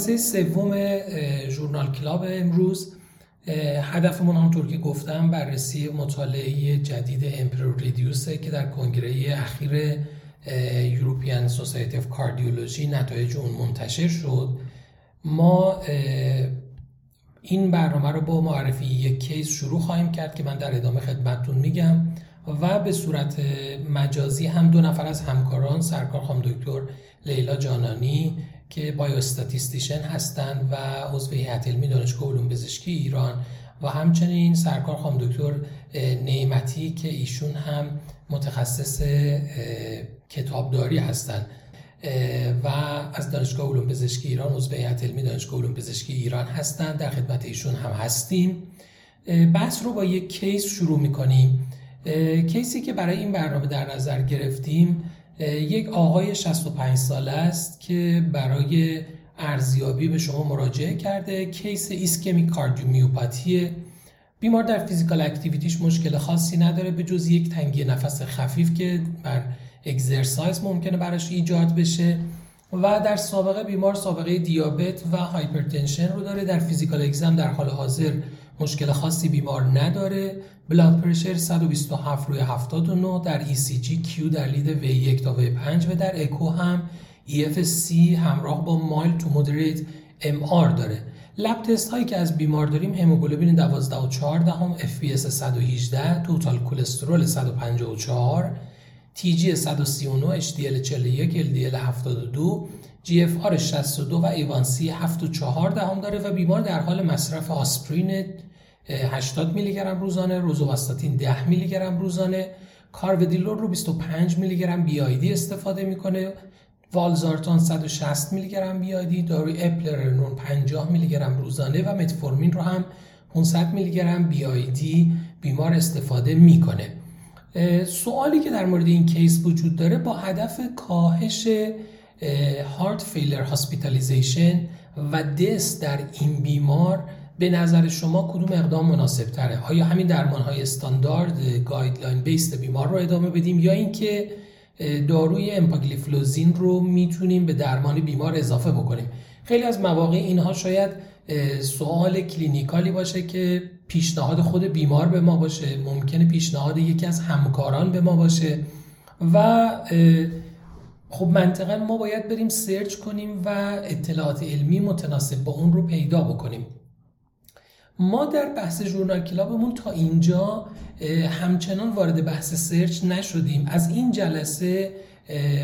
جلسه سوم journal club امروز. هدفمون همونطور که گفتم بررسی مطالعه جدید EMPEROR-Reduced ه که در کنگره اخیر European Society of Cardiology نتایج اون منتشر شد. ما این برنامه رو با معرفی یک case شروع خواهیم کرد که من در ادامه خدمتتون میگم و به صورت مجازی هم دو نفر از همکاران سرکار خانم دکتر لیلا جانانی که بایوستاتیستیشن هستند و عضو هیئت علمی دانشگاه علوم پزشکی ایران و همچنین سرکار خانم دکتر نعمتی که ایشون هم متخصص کتابداری هستند و از دانشگاه علوم پزشکی ایران عضو هیئت علمی دانشگاه علوم پزشکی ایران هستند در خدمت ایشون هم هستیم. بحث رو با یک کیس شروع می‌کنیم. case ی که برای این برنامه در نظر گرفتیم یک آقای 65 ساله است که برای ارزیابی به شما مراجعه کرده. case ischemic cardiomyopathy ه بیمار در physical activity ش مشکل خاصی نداره به جز یک تنگی نفس خفیف که بر exercise ممکنه براش ایجاد بشه. و در سابقه بیمار سابقه دیابت و hypertension رو داره. در physical exam در حال حاضر مشکل خاصی بیمار نداره. بلاد پرشر 127 روی 79 در ECG Q در لید V1 تا V5 و در اکو هم EFC همراه با مایل تو مودریت MR داره. لب تست هایی که از بیمار داریم هموگلوبین 12 و 4 دهم FPS 118 توتال کلسترول 154 TG 139 HDL 41 LDL 72 GFR 62 و ایوانسی 7 و 4 دهم داره و بیمار در حال مصرف آسپرین 80 میلی گرم روزانه روزوواستاتین 10 میلی گرم روزانه. کارودیلول رو 25 میلی گرم BID استفاده می‌کنه. والزارتان 160 میلی گرم BID داروی اپلرنون 50 میلی گرم روزانه و متفورمین رو هم 500 میلی گرم BID بیمار استفاده می‌کنه. سوالی که در مورد این case وجود داره با هدف کاهش heart failure hospitalization و دست در این بیمار به نظر شما کدوم اقدام مناسب تره؟ آیا همین درمان های استاندارد guideline based بیمار رو ادامه بدیم یا اینکه داروی امپاگلیفلوزین رو می‌تونیم به درمان بیمار اضافه بکنیم؟ خیلی از مواقع اینها شاید سوال clinical ی باشه که پیشنهاد خود بیمار به ما باشه ممکنه پیشنهاد یکی از همکاران به ما باشه و خب منطقا ما باید بریم search کنیم و اطلاعات علمی متناسب با اون رو پیدا بکنیم. ما در بحث journal club مون تا اینجا همچنان وارد بحث search نشدیم. از این جلسه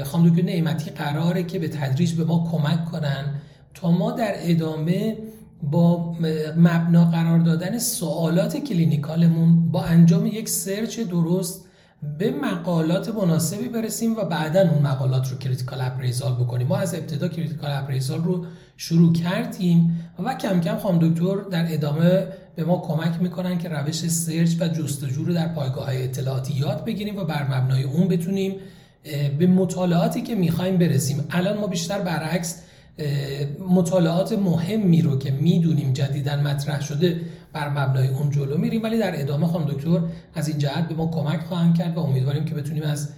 خانم دکتر نعمتی قراره که به تدریج به ما کمک کنن تا ما در ادامه با مبنا قرار دادن سوالات clinical مون با انجام یک search درست به مقالات مناسبی برسیم و بعدا اون مقالات رو critical appraisal بکنیم. ما از ابتدا critical appraisal رو شروع کردیم و کم کم خانم دکتر در ادامه به ما کمک می‌کنن که روش search و جستجو رو در پایگاه های اطلاعاتی یاد بگیریم و بر مبنای اون بتونیم به مطالعاتی که می‌خوایم برسیم. الان ما بیشتر برعکس مطالعات مهمی رو که می‌دونیم جدیدا مطرح شده بر مبنای اون جلو میریم ولی در ادامه خانم دکتر از این جهت به ما کمک خواهند کرد و امیدواریم که بتونیم از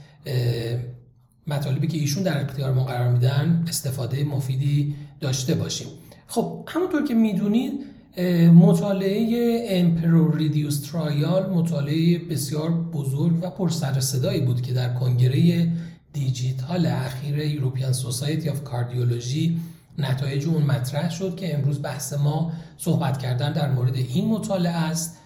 مطالبی که ایشون در اختیار ما قرار میدن استفاده مفیدی داشته باشیم. خب همونطور که می‌دونید مطالعه EMPEROR-Reduced trial مطالعه بسیار بزرگ و پر سر صدایی بود که در کنگره دیجیتال اخیر European Society of Cardiology نتایج اون مطرح شد که امروز بحث ما صحبت کردن در مورد این مطالعه است.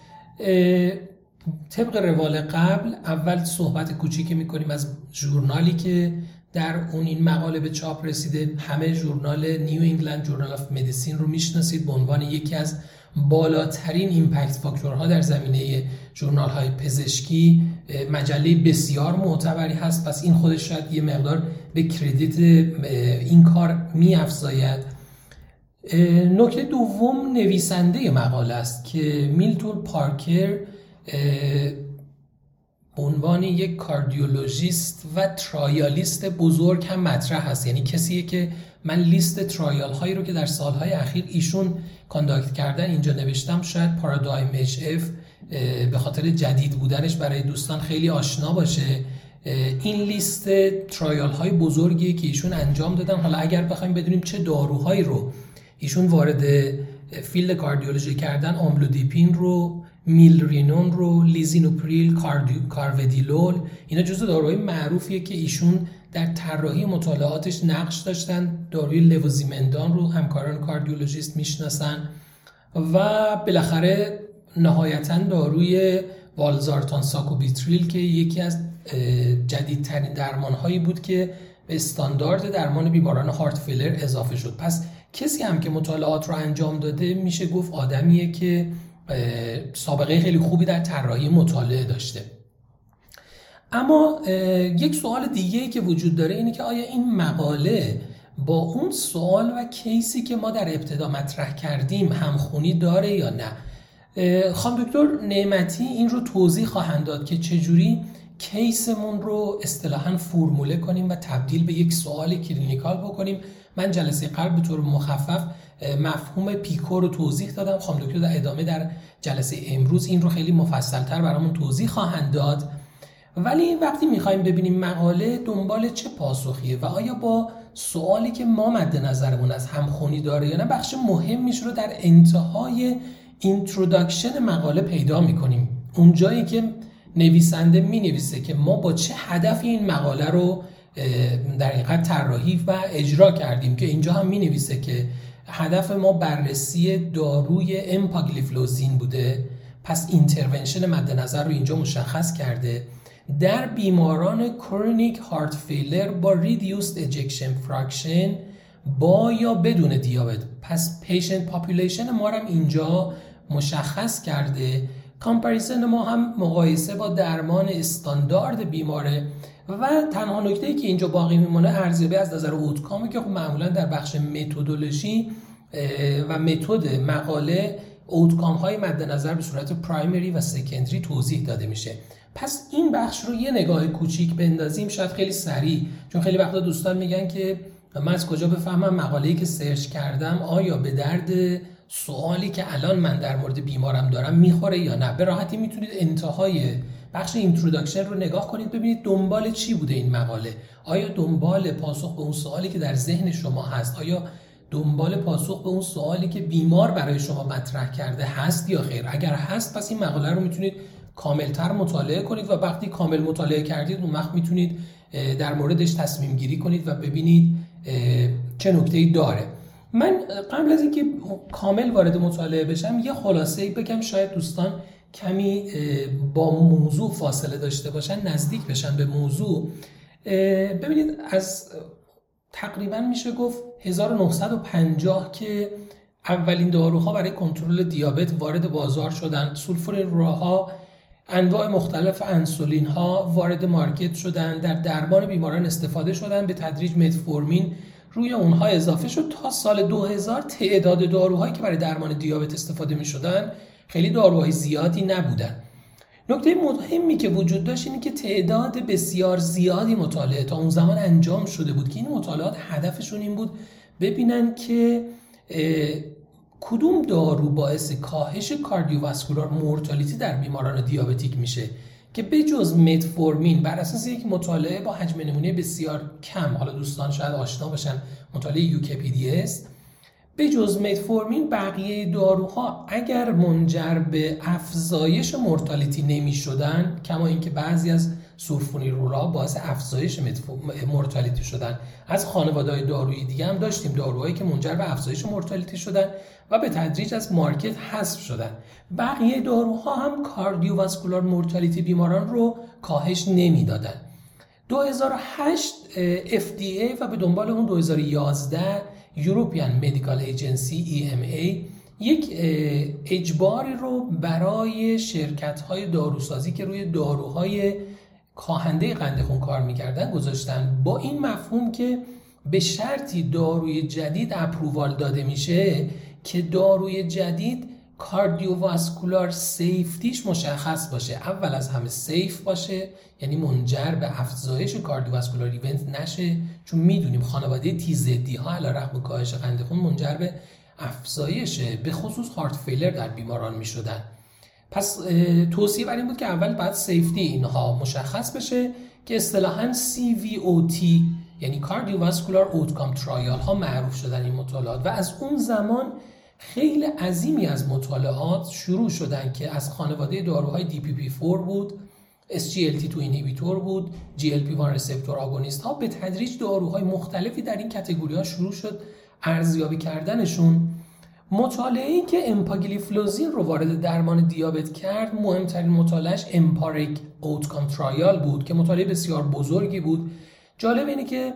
طبق روال قبل اول صحبت کوچیکی می‌کنیم از ژورنالی که در اون این مقاله به چاپ رسیده همه ژورنال New England Journal of Medicine رو می‌شناسید. به عنوان یکی از بالاترین impact factor ها در زمینه ژورنال های پزشکی. مجله بسیار معتبری هست. پس این خودش شاید یه مقدار به credit این کار می افزاید نکته دوم نویسنده مقاله است که میلتون پکر عنوان یک کاردیولوژیست و trialist بزرگ هم مطرح هست یعنی کسیه که من لیست trial هایی رو که در سالهای اخیر ایشون conduct کردن اینجا نوشتم شاید PARADIGM-HF به خاطر جدید بودنش برای دوستان خیلی آشنا باشه. این لیست trial های بزرگی که ایشون انجام دادن حالا اگر بخوایم بدونیم چه داروهایی رو ایشون وارد field کاردیولوژی کردن آملودیپین رو میلرینون رو لیزینوپریل کارودیلول اینا جزو داروهای معروفیه که ایشون در طراحی مطالعاتش نقش داشتن داروی لووسیمندان رو همکاران کاردیولوژیست می‌شناسن و بالاخره نهایتا داروی والزارتان ساکوبیتریل که یکی از جدیدترین درمان هایی بود که به استاندارد درمان بیماران هارت فیلر اضافه شد. پس کسی هم که مطالعات رو انجام داده میشه گفت آدمیه که سابقه خیلی خوبی در طراحی مطالعه داشته. اما یک سوال دیگه ای که وجود داره اینه که آیا این مقاله با اون سوال و کیسی که ما در ابتدا مطرح کردیم همخونی داره یا نه؟ خانم دکتر نعمتی این رو توضیح خواهند داد که چجوری case مون رو اصطلاحا فرموله کنیم و تبدیل به یک سوال clinical بکنیم. من جلسه قبل به طور مخفف مفهوم PICO رو توضیح دادم. خانم دکتر در ادامه در جلسه امروز این رو خیلی مفصلتر برامون توضیح خواهند داد. ولی وقتی می‌خوایم ببینیم مقاله دنبال چه پاسخیه و آیا با سوالی که ما مد نظرمون هست همخونی داره یا نه بخش مهمیش رو در انتهای introduction مقاله پیدا می‌کنیم. اون جایی که نویسنده می نویسه که ما با چه هدفی این مقاله رو در حقیقت طراحی و اجرا کردیم که اینجا هم می نویسه که هدف ما بررسی داروی امپاگلیفلوزین بوده. پس intervention مد نظر رو اینجا مشخص کرده. در بیماران chronic heart failure با reduced ejection fraction با یا بدون دیابت. پس patient population ما هم اینجا مشخص کرده comparison ما هم مقایسه با درمان استاندارد بیماره و تنها نکته ای که اینجا باقی میمونه ارزیابی از نظر outcome ه که خب معمولا در بخش متدولوژی و متد مقاله outcome های مد نظر به صورت primary و secondary توضیح داده میشه. پس این بخش رو یه نگاه کوچیک بندازیم شاید خیلی سریع. چون خیلی وقتا دوستان میگن که من از کجا بفهمم مقاله‌ای که search کردم آیا به درد سوالی که الان من در مورد بیمارم دارم می‌خوره یا نه؟ به راحتی می‌تونید انتهای بخش introduction رو نگاه کنید ببینید دنبال چی بوده این مقاله. آیا دنبال پاسخ به اون سوالی که در ذهن شما هست؟ آیا دنبال پاسخ به اون سوالی که بیمار برای شما مطرح کرده هست یا خیر اگر هست پس این مقاله رو می‌تونید کاملتر مطالعه کنید و وقتی کامل مطالعه کردید اون وقت می‌تونید در موردش تصمیم گیری کنید و ببینید چه نکته ای داره. من قبل از اینکه کامل وارد مطالعه بشم یه خلاصه ای بگم شاید دوستان کمی با موضوع فاصله داشته باشن نزدیک بشن به موضوع. ببینید از تقریبا میشه گفت 1950 که اولین داروها برای کنترل دیابت وارد بازار شدن. سولفور روها انواع مختلف انسولین ها وارد مارکت شدن. در درمان بیماران استفاده شدن. به تدریج متفورمین روی اونها اضافه شد تا سال 2000 تعداد داروهایی که برای درمان دیابت استفاده می شدن خیلی داروهای زیادی نبودن. نکته مهمی که وجود داشت اینه که تعداد بسیار زیادی مطالعه تا اون زمان انجام شده بود که این مطالعات هدفشون این بود ببینن که کدوم دارو باعث کاهش کاردیوواسکولار مورتالیتی در بیماران دیابتیک میشه. که به جز متفورمین بر اساس یک مطالعه با حجم نمونه بسیار کم حالا دوستان شاید آشنا باشن مطالعه یوکپیدی است به جز متفورمین بقیه داروها اگر منجر به افزایش مورتالیتی نمی شدن کما اینکه بعضی از سورفونیرورا باعث افزایش مورتالیتی شدن. از خانواده دارویی دیگه هم داشتیم داروهایی که منجر به افزایش مورتالیتی شدن و به تدریج از مارکت حذف شدن. بقیه داروها هم کاردیوواسکولار مورتالیتی بیماران رو کاهش نمی‌دادن. 2008 FDA و به دنبال اون 2011 European Medical Agency EMA یک اجباری رو برای شرکت های داروسازی که روی داروهای کاهنده قند خون کار می‌کردن گذاشتن. با این مفهوم که به شرطی داروی جدید approval داده میشه که داروی جدید cardiovascular safety ش مشخص باشه. اول از همه safe باشه یعنی منجر به افزایش cardiovascular event نشه چون می‌دونیم خانواده TZD ها علی رغم کاهش قند خون منجر به افزایش به خصوص heart failure در بیماران می‌شدن. پس توصیه بر این بود که اول باید سیفتی اینها مشخص بشه که اصطلاحا CVOT یعنی کاردیوواسکولار اوتکام ترایال ها معروف شدن این مطالعات. و از اون زمان خیلی عظیمی از مطالعات شروع شدن که از خانواده داروهای DPP4 بود SGLT2 اینهیبیتور بود GLP-1 رسپتور آگونیست ها. به تدریج داروهای مختلفی در این کتگوری ها شروع شد ارزیابی کردنشون. مطالعه ای که امپاگلیفلوزین رو وارد درمان دیابت کرد مهمترین مطالعهش EMPA-REG OUTCOME trial بود که مطالعه بسیار بزرگی بود. جالب اینه که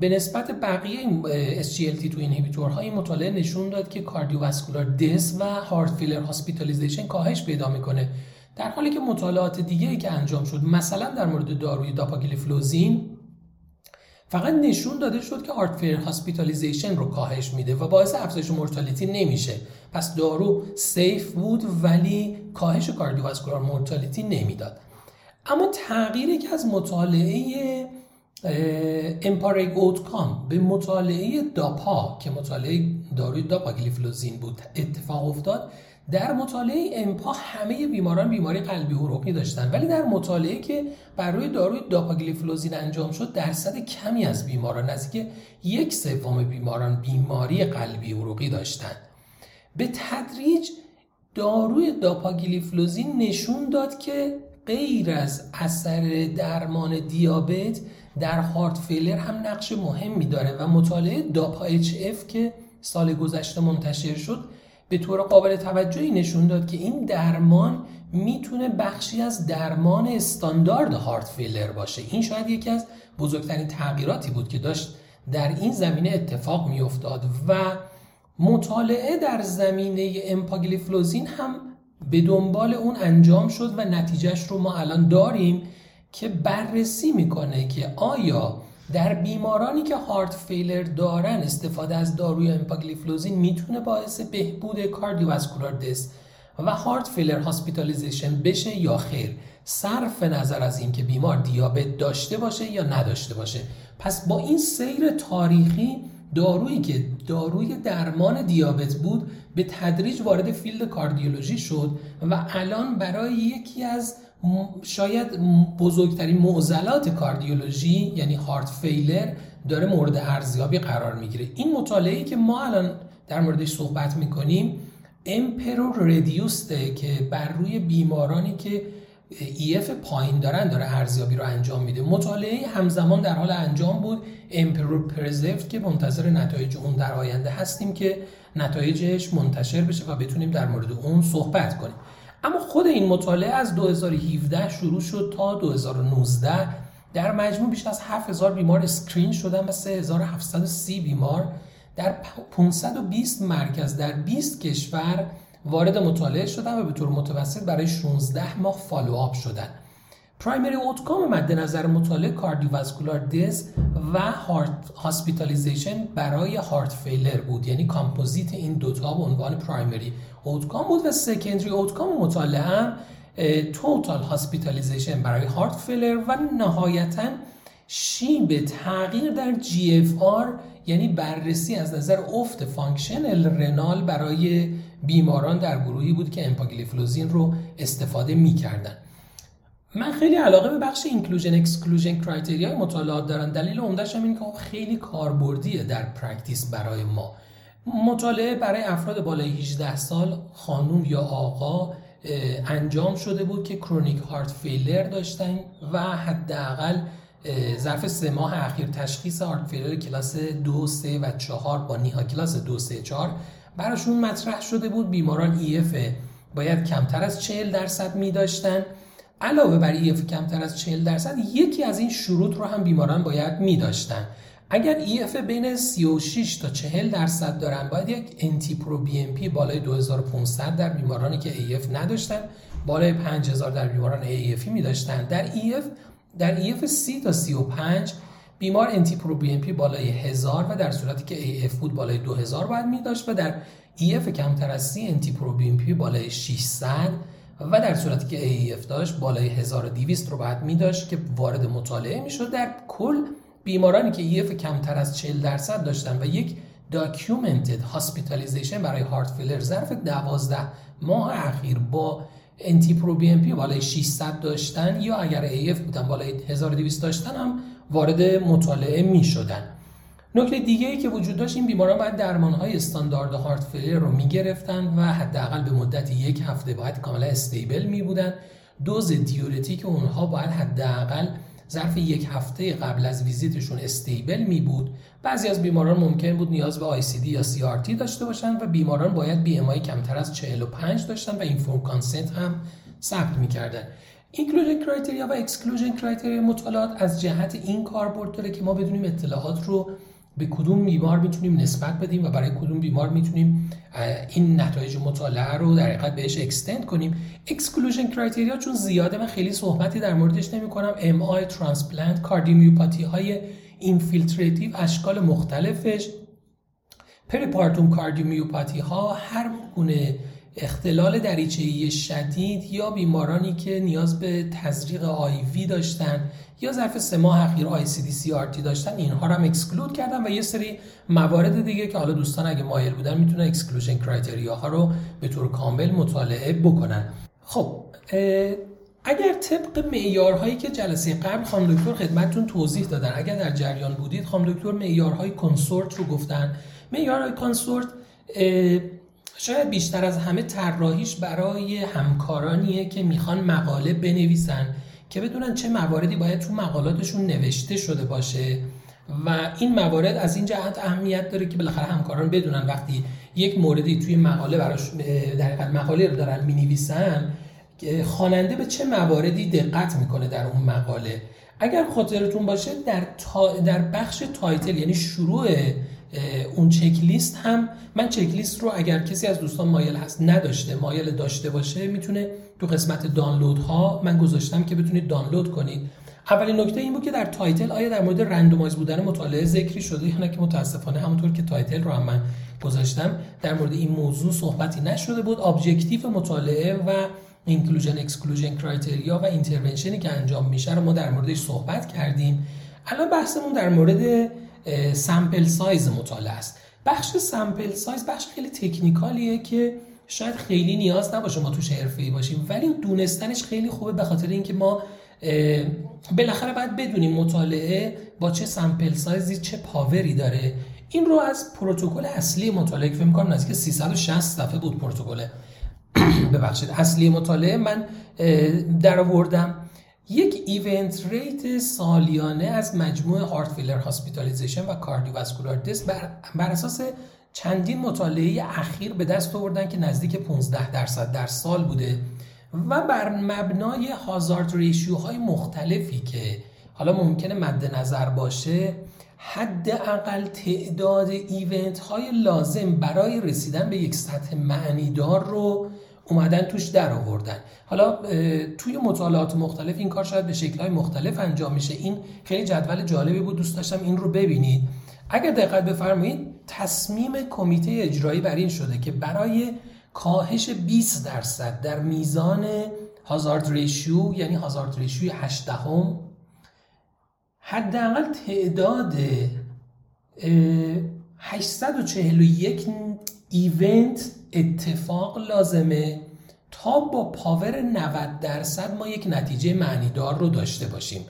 به نسبت بقیه SGLT2 inhibitor ها این مطالعه نشون داد که cardiovascular death و heart failure hospitalization کاهش پیدا می‌کنه. در حالی که مطالعات دیگری که انجام شد مثلا در مورد داروی داپاگلیفلوزین فقط نشون داده شد که heart failure hospitalization رو کاهش میده و باعث افزایش mortality نمیشه. پس دارو safe بود ولی کاهش cardiovascular mortality نمی‌داد. اما تغییری که از مطالعه EMPA-REG OUTCOME به مطالعه داپا که مطالعه داروی داپاگلیفلوزین بود اتفاق افتاد در مطالعه امپا همه بیماران بیماری قلبی عروقی داشتن. ولی در مطالعه که بر روی داروی داپاگلیفلوزین انجام شد درصد کمی از بیماران نزدیک یک سوم بیماران بیماری قلبی عروقی داشتند به تدریج داروی داپاگلیفلوزین نشون داد که غیر از اثر درمان دیابت در هارت فیلر هم نقش مهمی داره و مطالعه داپا اف که سال گذشته منتشر شد به طور قابل توجهی نشون داد که این درمان می‌تونه بخشی از درمان استاندارد هارت فیلر باشه. این شاید یکی از بزرگترین تغییراتی بود که داشت در این زمینه اتفاق میافتاد و مطالعه در زمینه امپاگلیفلوزین هم به دنبال اون انجام شد و نتیجهش رو ما الان داریم که بررسی می‌کنه که آیا در بیمارانی که heart failure دارن استفاده از داروی امپاگلیفلوزین می‌تونه باعث بهبود cardiovascular death و heart failure hospitalization بشه یا خیر. صرف نظر از اینکه بیمار دیابت داشته باشه یا نداشته باشه. پس با این سیر تاریخی دارویی که داروی درمان دیابت بود به تدریج وارد field کاردیولوژی شد و الان برای یکی از شاید بزرگترین معضلات کاردیولوژی یعنی heart failure داره مورد ارزیابی قرار می‌گیره. این مطالعه که ما الان در موردش صحبت می‌کنیم EMPEROR-Reduced ه که بر روی بیمارانی که EF پایین دارن داره ارزیابی رو انجام میده. مطالعه همزمان در حال انجام بود. EMPEROR-Preserved که منتظر نتایج اون در آینده هستیم که نتایجش منتشر بشه و بتونیم در مورد اون صحبت کنیم. اما خود این مطالعه از 2017 شروع شد تا 2019 در مجموع بیش از 7000 بیمار screen شدن و 3730 بیمار در 520 مرکز در 20 کشور وارد مطالعه شدن و به طور متوسط برای 16 ماه follow up شدن. primary outcome مد نظر مطالعه cardiovascular death و heart hospitalization برای heart failure بود. یعنی کامپوزیت این دوتا به عنوان primary outcome بود و secondary outcome مطالعه هم total hospitalization برای heart failure و نهایتا شیب تغییر در GFR یعنی بررسی از نظر افت functional renal برای بیماران در گروهی بود که امپاگلیفلوزین رو استفاده می‌کردن. من خیلی علاقه به بخش inclusion exclusion criteria مطالعات دارم. دلیل عمدهش هم این که خیلی کاربردیه در practice برای ما. مطالعه برای افراد بالای 18 سال خانوم یا آقا انجام شده بود که chronic heart failure داشتن و حداقل ظرف سه ماه اخیر تشخیص heart failure کلاس دو، سه و چهار با NYHA class دو، سه، چهار براشون مطرح شده بود. بیماران EF باید کمتر از 40 درصد می داشتن علاوه بر EF کمتر از 40 درصد یکی از این شروط رو هم بیماران باید می داشتن اگر EF بین 36 تا 40 درصد دارن باید یک انتی پرو بی ام پی بالای 2500 در بیمارانی که AF نداشتن بالای 5000 در بیماران AF ی می داشتن در EF در EF 30 تا 35 بیمار انتی پرو بی ام پی بالای 1000 و در صورتی که AF بود بالای 2000 باید می داشت و در EF کمتر از 30 انتی پرو بی ام پی بالای 600 و در صورتی که AF داشت بالای 1200 رو باید می داشت که وارد مطالعه می شد در کل بیمارانی که EF کمتر از 40 درصد داشتن و یک documented hospitalization برای heart failure ظرف 12 ماه اخیر با انتی پرو بی ام پی بالای 600 داشتن یا اگر AF بودن بالای 1200 داشتن هم وارد مطالعه می شدن نکته دیگه ای که وجود داشت این بیماران باید درمان های استاندارد heart failure رو می گرفتن و حداقل به مدت یک هفته باید کاملا stable می بودن دوز diuretic اونها باید حداقل ظرف یک هفته قبل از ویزیتشون stable می بود بعضی از بیماران ممکن بود نیاز به آی یا سی داشته باشن و بیماران باید BMI کمتر از 45 داشتن و informed consent هم ثبت می‌کردن. inclusion criteria و exclusion criteria مطالعات از جهت این کاربرد داره که ما بدونیم اطلاعات رو به کدوم بیمار می‌تونیم نسبت بدیم و برای کدوم بیمار می‌تونیم این نتایج مطالعه رو در حقیقت بهش extend کنیم. exclusion criteria چون زیاده من خیلی صحبتی در موردش نمی کنم MI transplant cardiomyopathy های infiltrative اشکال مختلفش. peripartum cardiomyopathy ها هر گونه اختلال دریچه‌ای شدید یا بیمارانی که نیاز به تزریق IV داشتن یا ظرف سه ماه اخیر آی سی دی سی آر تی داشتن اینها رو هم exclude کردن و یه سری موارد دیگه که حالا دوستان اگه مایل بودن می‌تونن exclusion criteria ها رو به طور کامل مطالعه بکنن. خب اگر طبق معیارهایی که جلسه قبل خانم دکتر خدمتتون توضیح دادن اگر در جریان بودید خانم دکتر معیارهای CONSORT رو گفتن. معیارهای کنسورت شاید بیشتر از همه طراحیش برای همکارانیه که می‌خوان مقاله بنویسن که بدونن چه مواردی باید تو مقالاتشون نوشته شده باشه. و این موارد از این جهت اهمیت داره که بالاخره همکاران بدونن وقتی یک موردی توی مقاله براش در مقاله رو دارن می‌نویسن خواننده به چه مواردی دقت می‌کنه در اون مقاله؟ اگر خاطرتون باشه در, در بخش title یعنی شروع اون چک لیست هم من چک لیست رو اگر کسی از دوستان مایل هست نداشته مایل داشته باشه می‌تونه تو قسمت دانلود ها من گذاشتم که بتونید دانلود کنید. اولین نکته این بود که در title آیا در مورد randomize بودن مطالعه ذکری شده یا نه که متاسفانه همونطور که title رو هم من گذاشتم در مورد این موضوع صحبتی نشده بود. objective مطالعه و inclusion exclusion criteria و intervention ی که انجام میشه رو ما در موردش صحبت کردیم. الان بحثمون در مورد sample size مطالعه است. بخش sample size بخش خیلی تکنیکالیه که شاید خیلی نیاز نباشه ما توش حرفه‌ای باشیم ولی دونستنش خیلی خوبه به خاطر اینکه ما بالاخره باید بدونیم مطالعه با چه sample size ی چه power ی داره. این رو از پروتکل اصلی مطالعه که فکر می‌کنم نزدیک 360 صفحه بود پروتکل. ببخشید اصلی مطالعه من در آوردم یک event rate سالیانه از مجموع heart failure hospitalization و cardiovascular death بر, بر اساس چندین مطالعه اخیر به دست آوردن که نزدیک 15 درصد در سال بوده و بر مبنای hazard ratio های مختلفی که حالا ممکنه مد نظر باشه حداقل تعداد event های لازم برای رسیدن به یک سطح معنیدار رو اومدن توش در آوردن حالا توی مطالعات مختلف این کار شاید به شکلهای مختلف انجام میشه. این خیلی جدول جالبی بود دوست داشتم این رو ببینید. اگر دقت بفرمایید تصمیم کمیته اجرایی بر این شده که برای کاهش 20 درصد در میزان هازارد ریشیو یعنی هازارد ریشیو 8 دهم حداقل تعداد 841 event اتفاق لازمه تا با power 90 درصد ما یک نتیجه معنیدار رو داشته باشیم.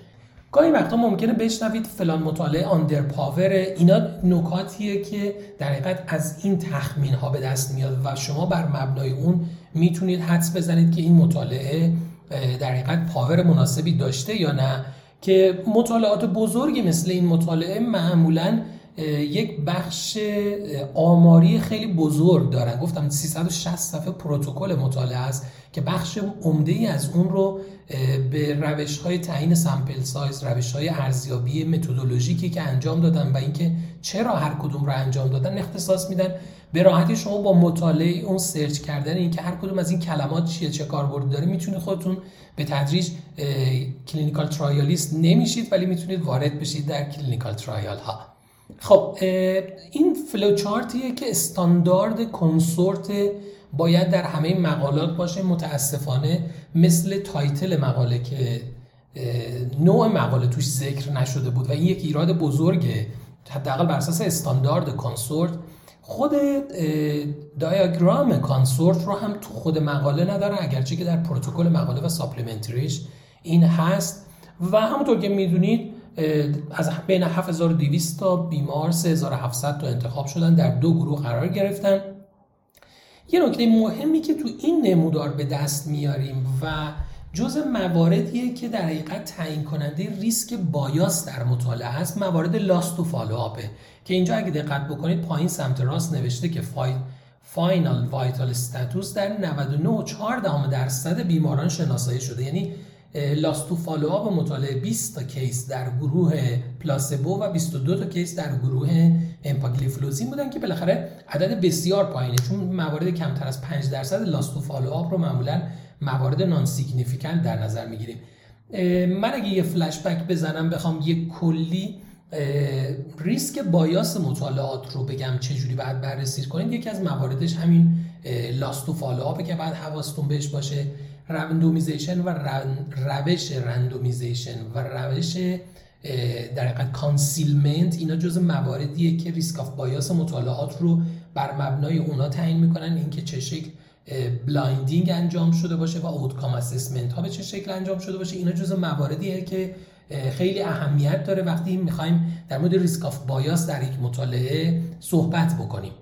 گاهی وقتا ممکنه بشنوید فلان مطالعه under power اینا نکاتیه که در حقیقت از این تخمین ها به دست میاد و شما بر مبنای اون می‌تونید حدس بزنید که این مطالعه در حقیقت power مناسبی داشته یا نه. که مطالعات بزرگی مثل این مطالعه معمولاً یک بخش آماری خیلی بزرگ دارن. گفتم 360 صفحه پروتکل مطالعه است که بخش عمده ای از اون رو به روش های تعیین سمپل سایز روش های ارزیابی متدولوژیکی که انجام دادن و اینکه چرا هر کدوم رو انجام دادن اختصاص میدن. به راحتی شما با مطالعه اون سرچ کردن اینکه هر کدوم از این کلمات چیه چه کاربردی داره می‌تونید خودتون به تدریج clinical trialist نمیشید ولی می‌تونید وارد بشید در clinical trial ها خب این flow chart یه که استاندارد CONSORT باید در همه مقالات باشه متاسفانه مثل title مقاله که نوع مقاله توش ذکر نشده بود و این یک ایراد بزرگه حداقل بر اساس استاندارد CONSORT. خود diagram CONSORT رو هم تو خود مقاله نداره اگرچه که در پروتکل مقاله و supplementary ش این هست. و همونطور که می‌دونید از بین 7200 تا بیمار 3700 تا انتخاب شدن در دو گروه قرار گرفتن. یه نکته مهمی که تو این نمودار به دست میاریم و جز مواردیه که در حقیقت تعیین کننده risk bias در مطالعه هست موارد lost to follow-up ه که اینجا اگه دقت بکنید پایین سمت راست نوشته که فای final vital status در 99.4 درصد بیماران شناسایی شده. یعنی lost to follow-up مطالعه 20 تا case در گروه پلاسبو و 22 تا case در گروه امپاگلیفلوزین بودن که بالاخره عدد بسیار پایینه. چون موارد کمتر از 5 درصد lost to follow-up رو معمولا موارد non-significant در نظر می‌گیریم. من اگه یه فلش بک بزنم بخوام یه کلی risk bias مطالعات رو بگم چه جوری باید بررسی کنید یکی از مواردش همین lost to follow-up که بعد حواستون بهش باشه. randomization و روش randomization و روش در حقیقت concealment اینا جز مواردیه که risk of bias مطالعات رو بر مبنای اونا تعیین می‌کنن. اینکه چه شکل blinding انجام شده باشه و outcome assessment ها به چه شکل انجام شده باشه اینا جز مواردیه که خیلی اهمیت داره. وقتی می‌خوایم در مورد risk of bias در یک مطالعه صحبت بکنیم.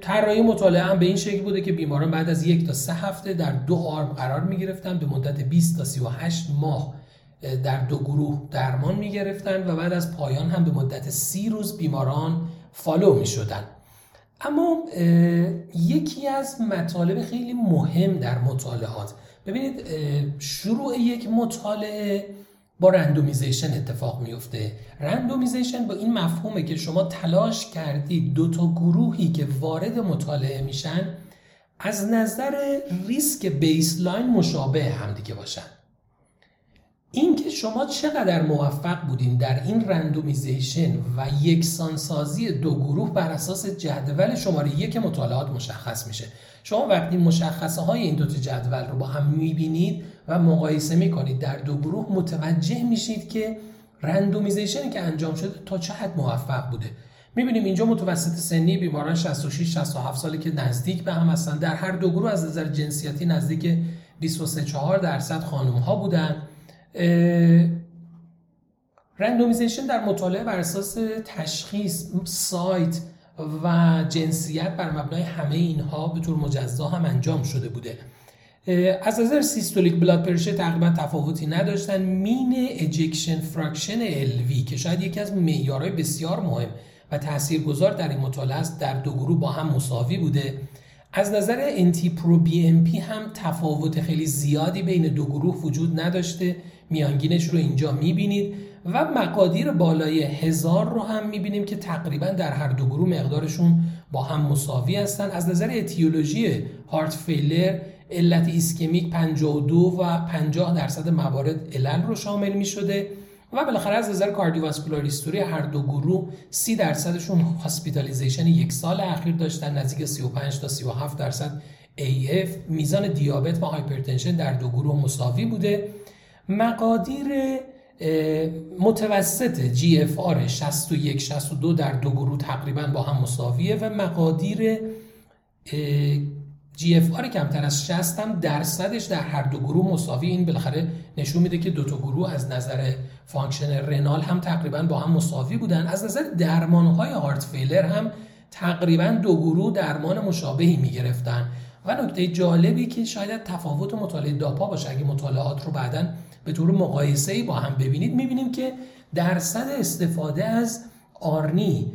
طراحی مطالعه هم به این شکل بوده که بیماران بعد از یک تا سه هفته در دو arm قرار می گرفتن به مدت 20 تا 38 ماه در دو گروه درمان می گرفتن و بعد از پایان هم به مدت سی روز بیماران follow می شدن. اما یکی از مطالب خیلی مهم در مطالعات ببینید شروع یک مطالعه با randomization اتفاق میفته. randomization با این مفهومه که شما تلاش کردید دو تا گروهی که وارد مطالعه میشن از نظر risk baseline مشابه همدیگه باشن. اینکه شما چقدر موفق بودین در این randomization و یکسانسازی دو گروه بر اساس جدول شماره یک مطالعات مشخص میشه. شما وقتی مشخصه های این دو جدول رو با هم می‌بینید و مقایسه می‌کنید در دو گروه متوجه میشید که رندومیزیشنی که انجام شده تا چه حد موفق بوده. می‌بینیم اینجا متوسط سنی بیماران 66 67 ساله که نزدیک به هم هستن. در هر دو گروه از نظر جنسیتی نزدیک 23 4 درصد خانم ها بودن رندومیزیشن در مطالعه بر اساس تشخیص سایت و جنسیت بر مبنای همه اینها به طور مجزا هم انجام شده بوده. از نظر systolic blood pressure تقریبا تفاوتی نداشتن. mean ejection fraction LV که شاید یکی از معیارهای بسیار مهم و تاثیرگذار در این مطالعه است در دو گروه با هم مساوی بوده. از نظر انتی پرو بی ام پی هم تفاوت خیلی زیادی بین دو گروه وجود نداشته. میانگینش رو اینجا می‌بینید و مقادیر بالای هزار رو هم می‌بینیم که تقریبا در هر دو گروه مقدارشون با هم مساوی هستن. از نظر etiology heart failure علت ischemic 52 و 50 درصد موارد علل رو شامل می شده و بالاخره از نظر cardiovascular history هر دو گروه 30 درصدشون hospitalization یک سال اخیر داشتن نزدیک 35 تا 37 درصد AF میزان دیابت و hypertension در دو گروه مساوی بوده. مقادیر متوسط GFR 61 62 در دو گروه تقریبا با هم مساویه و مقادیر GFR کمتر از 60 هم درصدش در هر دو گروه مساوی این بالاخره نشون میده که دو تا گروه از نظر function renal هم تقریبا با هم مساوی بودن. از نظر درمان های heart failure هم تقریبا دو گروه درمان مشابهی می‌گرفتن. و نکته جالبی که شاید تفاوت مطالعه DAPA باشه اگه مطالعات رو بعدا به طور مقایسه با هم ببینید می‌بینیم که درصد استفاده از ARNI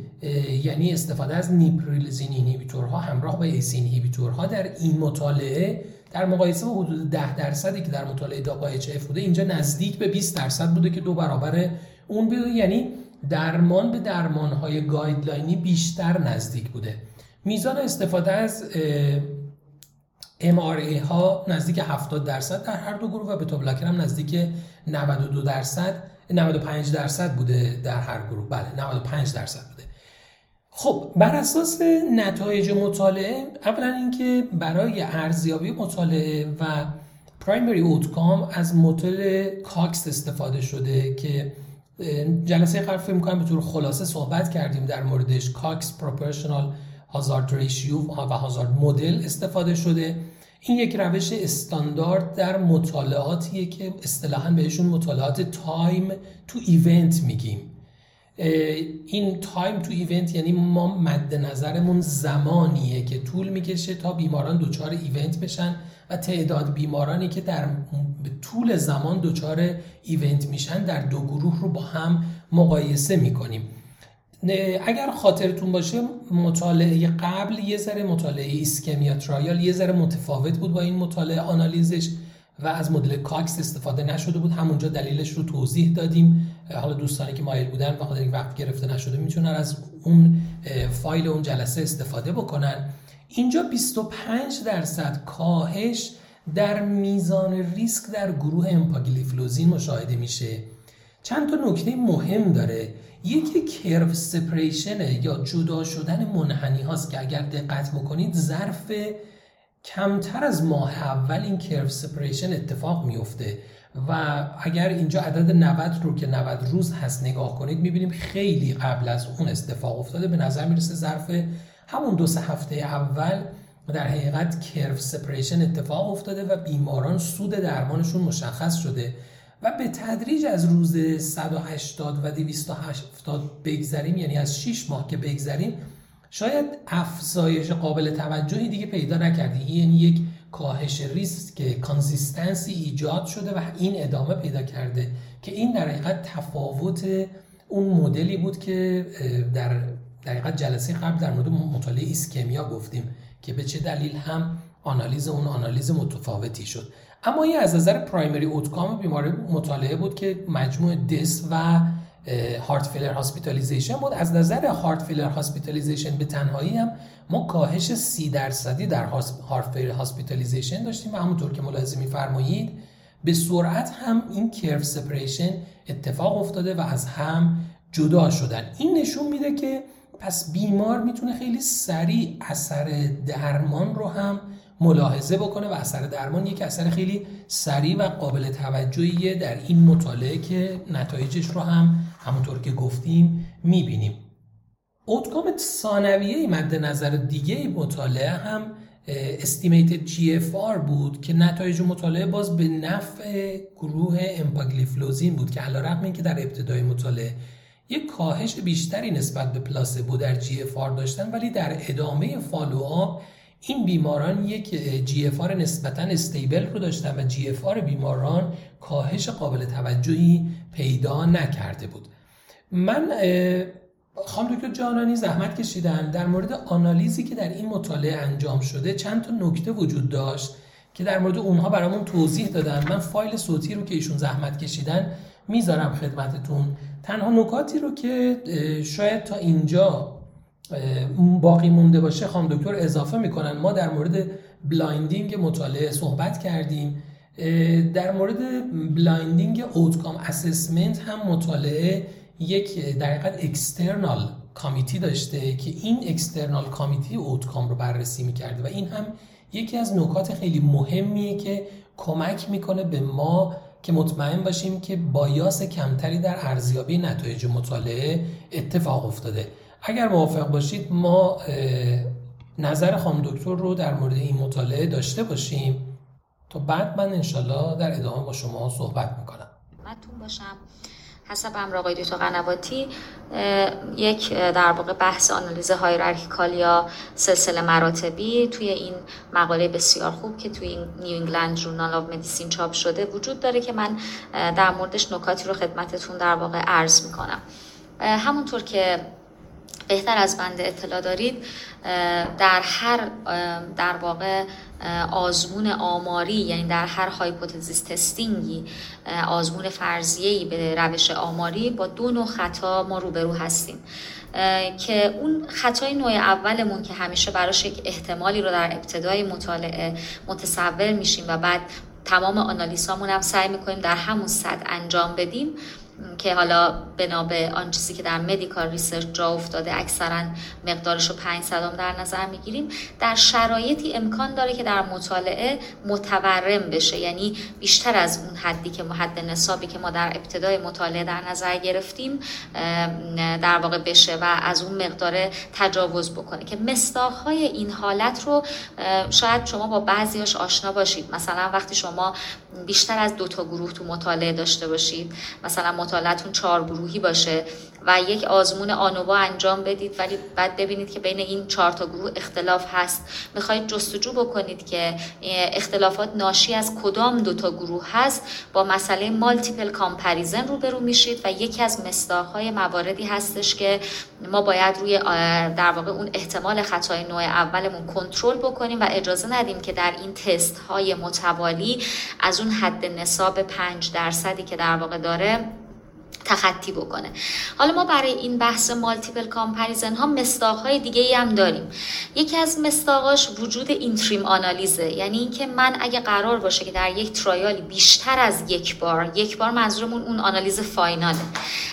یعنی استفاده از neprilysin inhibitor ها همراه با ACE inhibitor ها در این مطالعه در مقایسه با حدود 10 درصدی که در مطالعه DAPA-HF بوده اینجا نزدیک به 20 درصد بوده که دو برابر اون بوده. یعنی درمان به درمانهای guideline ی بیشتر نزدیک بوده. میزان استفاده از MRA ها نزدیک 70 درصد در هر دو گروه و beta blocker هم نزدیک 92 درصد 95 درصد بوده در هر گروه. بله 95 درصد بوده. خب بر اساس نتایج مطالعه اولا اینکه برای ارزیابی مطالعه و primary outcome از مدل Cox استفاده شده که جلسه قبل فکر می‌کنم به طور خلاصه صحبت کردیم در موردش. Cox proportional hazard ratio و hazard model استفاده شده. این یک روش استاندارد در مطالعاتیه که اصطلاحا بهشون مطالعات time to event میگیم. این time to event یعنی ما مد نظرمون زمانیه که طول می‌کشه تا بیماران دچار event بشن و تعداد بیمارانی که در طول زمان دچار event میشن در دو گروه رو با هم مقایسه می‌کنیم. اگر خاطرتون باشه مطالعه قبل یه ذره مطالعه ISCHEMIA trial یه ذره متفاوت بود با این مطالعه آنالیزش و از مدل Cox استفاده نشده بود. همونجا دلیلش رو توضیح دادیم. حالا دوستانی که مایل بودن و خاطر وقت گرفته نشده می‌تونن از اون فایل اون جلسه استفاده بکنن. اینجا 25 درصد کاهش در میزان ریسک در گروه امپاگلیفلوزین مشاهده میشه. چند تا نکته مهم داره. یکی کرو سپریشنه یا جدا شدن منحنی هاست که اگر دقت بکنید ظرف کمتر از ماه اول این کرو سپریشن اتفاق میفته. و اگر اینجا عدد 90 رو که 90 روز هست نگاه کنید می‌بینیم خیلی قبل از اون اتفاق افتاده. به نظر می‌رسه ظرف همون دو سه هفته اول در حقیقت کرو سپریشن اتفاق افتاده و بیماران سود درمانشون مشخص شده. و به تدریج از روز 180 و 270 بگذریم یعنی از 6 ماه که بگذریم شاید افزایش قابل توجهی دیگه پیدا نکردی یعنی یک کاهش ریسک consistency ایجاد شده و این ادامه پیدا کرده که این در حقیقت تفاوت اون مدلی بود که در در جلسه قبل در مورد مطالعه ISCHEMIA گفتیم که به چه دلیل هم آنالیز اون آنالیز متفاوتی شد. اما این از نظر primary outcome بیماری مطالعه بود که مجموع death و heart failure hospitalization بود. از نظر heart failure hospitalization به تنهایی هم ما کاهش سی درصدی در heart failure hospitalization داشتیم و همونطور که ملاحظه میفرمایید به سرعت هم این curve separation اتفاق افتاده و از هم جدا شدن. این نشون میده که پس بیمار می‌تونه خیلی سریع اثر درمان رو هم ملاحظه بکنه و اثر درمان یک اثر خیلی سریع و قابل توجهیه در این مطالعه که نتایجش رو هم همونطور که گفتیم می‌بینیم. outcome ثانویه مد نظر دیگه مطالعه هم estimated GFR بود که نتایج مطالعه باز به نفع گروه امپاگلیفلوزین بود که علیرغم اینکه در ابتدای مطالعه یک کاهش بیشتری نسبت به placebo در GFR داشتن ولی در ادامه follow-up این بیماران یک GFR نسبتا stable رو داشتن و GFR بیماران کاهش قابل توجهی پیدا نکرده بود. من خانم دکتر جانانی زحمت کشیدن در مورد آنالیزی که در این مطالعه انجام شده چند تا نکته وجود داشت که در مورد اونها برامون توضیح دادن. من فایل صوتی رو که ایشون زحمت کشیدن می‌ذارم خدمتتون. تنها نکاتی رو که شاید تا اینجا باقی مونده باشه خانم دکتر اضافه می‌کنن. ما در مورد blinding مطالعه صحبت کردیم. در مورد blinding outcome assessment هم مطالعه یک در حقیقت external committee داشته که این external committee outcome رو بررسی می‌کرده و این هم یکی از نکات خیلی مهمیه که کمک می‌کنه به ما که مطمئن باشیم که bias کمتری در ارزیابی نتایج مطالعه اتفاق افتاده. اگر موافق باشید ما نظر خانم دکتر رو در مورد این مطالعه داشته باشیم. تا بعد من انشالله در ادامه با شما صحبت می‌کنم. متون باشم. حسب امر آقای دکتر قنواتی یک در واقع بحث آنالیز hierarchical یا سلسله مراتبی توی این مقاله بسیار خوب که توی New England Journal of Medicine چاپ شده وجود داره که من در موردش نکاتی رو خدمتتون در واقع عرض می‌کنم. همونطور که بهتر از بنده اطلاع دارید در هر در واقع آزمون آماری یعنی در هر هایپوتزیس تستینگی آزمون فرضیه‌ای به روش آماری با دو نوع خطا ما روبرو هستیم. که اون خطای نوع اولمون که همیشه براش یک احتمالی رو در ابتدای مطالعه متصور میشیم و بعد تمام آنالیزامون هم سعی می‌کنیم در همون حد انجام بدیم که حالا بنا به آن چیزی که در medical research جا افتاده اکثرا مقدارش رو 5 صدم در نظر می‌گیریم در شرایطی امکان داره که در مطالعه متورم بشه. یعنی بیشتر از اون حدی که حد نصابی که ما در ابتدای مطالعه در نظر گرفتیم در واقع بشه و از اون مقدار تجاوز بکنه. که مصداق‌های این حالت رو شاید شما با بعضیاش آشنا باشید. مثلا وقتی شما بیشتر از دو تا گروه تو مطالعه داشته باشید. مثلا مطالعتون چهار گروهی باشه. و یک آزمون آنووا انجام بدید. ولی بعد ببینید که بین این چهار تا گروه اختلاف هست. می‌خواید جستجو بکنید که اختلافات ناشی از کدام دو تا گروه هست. با مسئله مالتیپل کامپریزن روبرو میشید و یکی از مصداقهای مواردی هستش که ما باید روی در واقع اون احتمال خطای نوع اولمون کنترل بکنیم و اجازه ندیم که در این تست های متوالی از اون حد نصاب 5 درصدی که در واقع داره تخطی بکنه. حالا ما برای این بحث multiple comparison ها مصداق های دیگه ای هم داریم. یکی از مصداقاش وجود interim آنالیزه یعنی اینکه من اگه قرار باشه که در یک trial ی بیشتر از یک بار یک بار منظورمون اون آنالیز final ه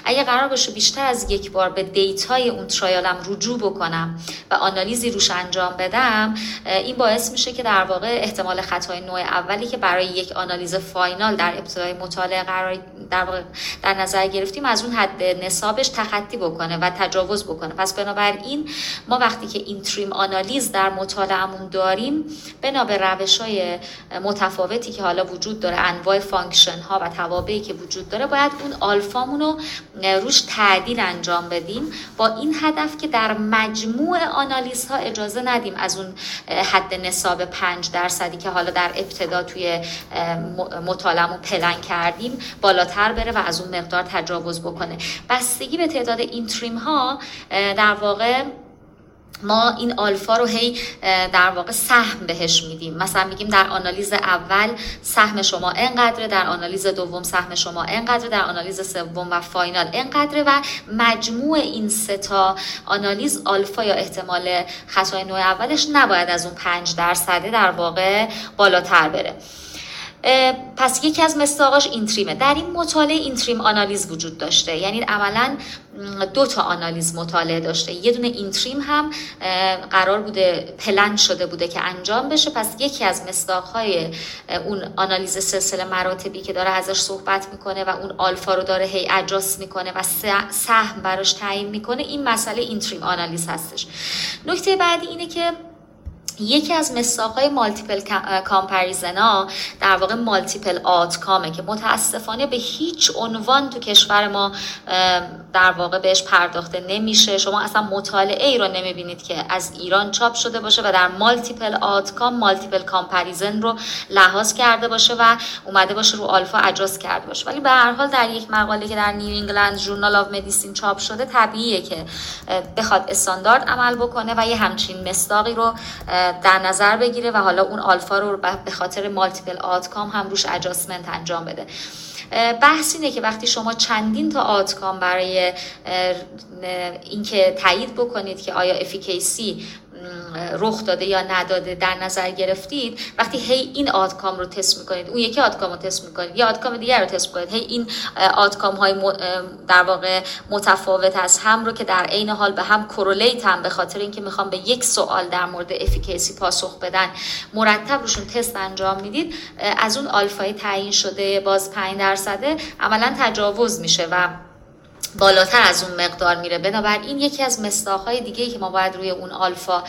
اگه قرار باشه بیشتر از یک بار به data ی اون trial م رجوع بکنم و آنالیزی روش انجام بدم این باعث میشه که در واقع احتمال خطای نوع اولی که برای یک آنالیز final در ابتدای مطالعه قرار در در نظر گرفتیم از اون حد نصابش تخطی بکنه و تجاوز بکنه. پس بنابراین ما وقتی که interim آنالیز در مطالعهمون داریم بنا به روش های متفاوتی که حالا وجود داره انواع function ها و توابعی که وجود داره باید اون آلفامون رو روش تعدیل انجام بدیم. با این هدف که در مجموع آنالیز ها اجازه ندیم از اون حد نصاب 5 درصدی که حالا در ابتدا توی مطالعهمون پلن کردیم بالاتر بره و از اون مقدار تجاوز بکنه. بستگی به تعداد interim ها در واقع ما این آلفا رو هی در واقع سهم بهش میدیم. مثلا میگیم در آنالیز اول سهم شما انقدره در آنالیز دوم سهم شما انقدره در آنالیز سوم و final انقدره و مجموع این سه تا آنالیز آلفا یا احتمال خطای نوع اولش نباید از اون پنج درصده در واقع بالاتر بره. پس یکی از مستاقاش اینتریمه. در این مطالعه اینتریم آنالیز وجود داشته. یعنی عملا دو تا آنالیز مطالعه داشته. یه دونه اینتریم هم قرار بوده پلن شده بوده که انجام بشه. پس یکی از مستاقهای اون آنالیز سلسله مراتبی که داره ازش صحبت می‌کنه و اون آلفا رو داره هی اجاست می‌کنه و سهم براش تعیین می‌کنه این مسئله interim آنالیز هستش. نکته بعدی اینه که یکی از مصداقهای multiple comparison ها در واقع multiple outcome ه که متاسفانه به هیچ عنوان تو کشور ما در واقع بهش پرداخته نمیشه. شما اصلا مطالعه ای رو نمی‌بینید که از ایران چاپ شده باشه و در multiple outcome multiple comparison رو لحاظ کرده باشه و اومده باشه رو آلفا اجاز کرده باشه. ولی به هر حال در یک مقاله که در New England Journal of Medicine چاپ شده طبیعیه که بخواد استاندارد عمل بکنه و یه همچین مصداقی رو در نظر بگیره و حالا اون آلفا رو به خاطر multiple outcome هم روش adjustment انجام بده. بحث اینه که وقتی شما چندین تا outcome برای اینکه تایید بکنید که آیا efficacy رخ داده یا نداده در نظر گرفتید وقتی هی این outcome رو تست می‌کنید اون یکی outcome رو تست می‌کنید یا outcome دیگر رو تست می‌کنید هی این آتکام های در واقع متفاوت از هم رو که در عین حال به هم کرولیت هم به خاطر اینکه می‌خوام به یک سوال در مورد افیکیسی پاسخ بدن مرتب روشون تست انجام می‌دید از اون آلفای تعیین شده باز 5 درصده عملا تجاوز میشه و بالاتر از اون مقدار میره. بنابراین یکی از مستاخهای دیگه ای که ما باید روی اون آلفا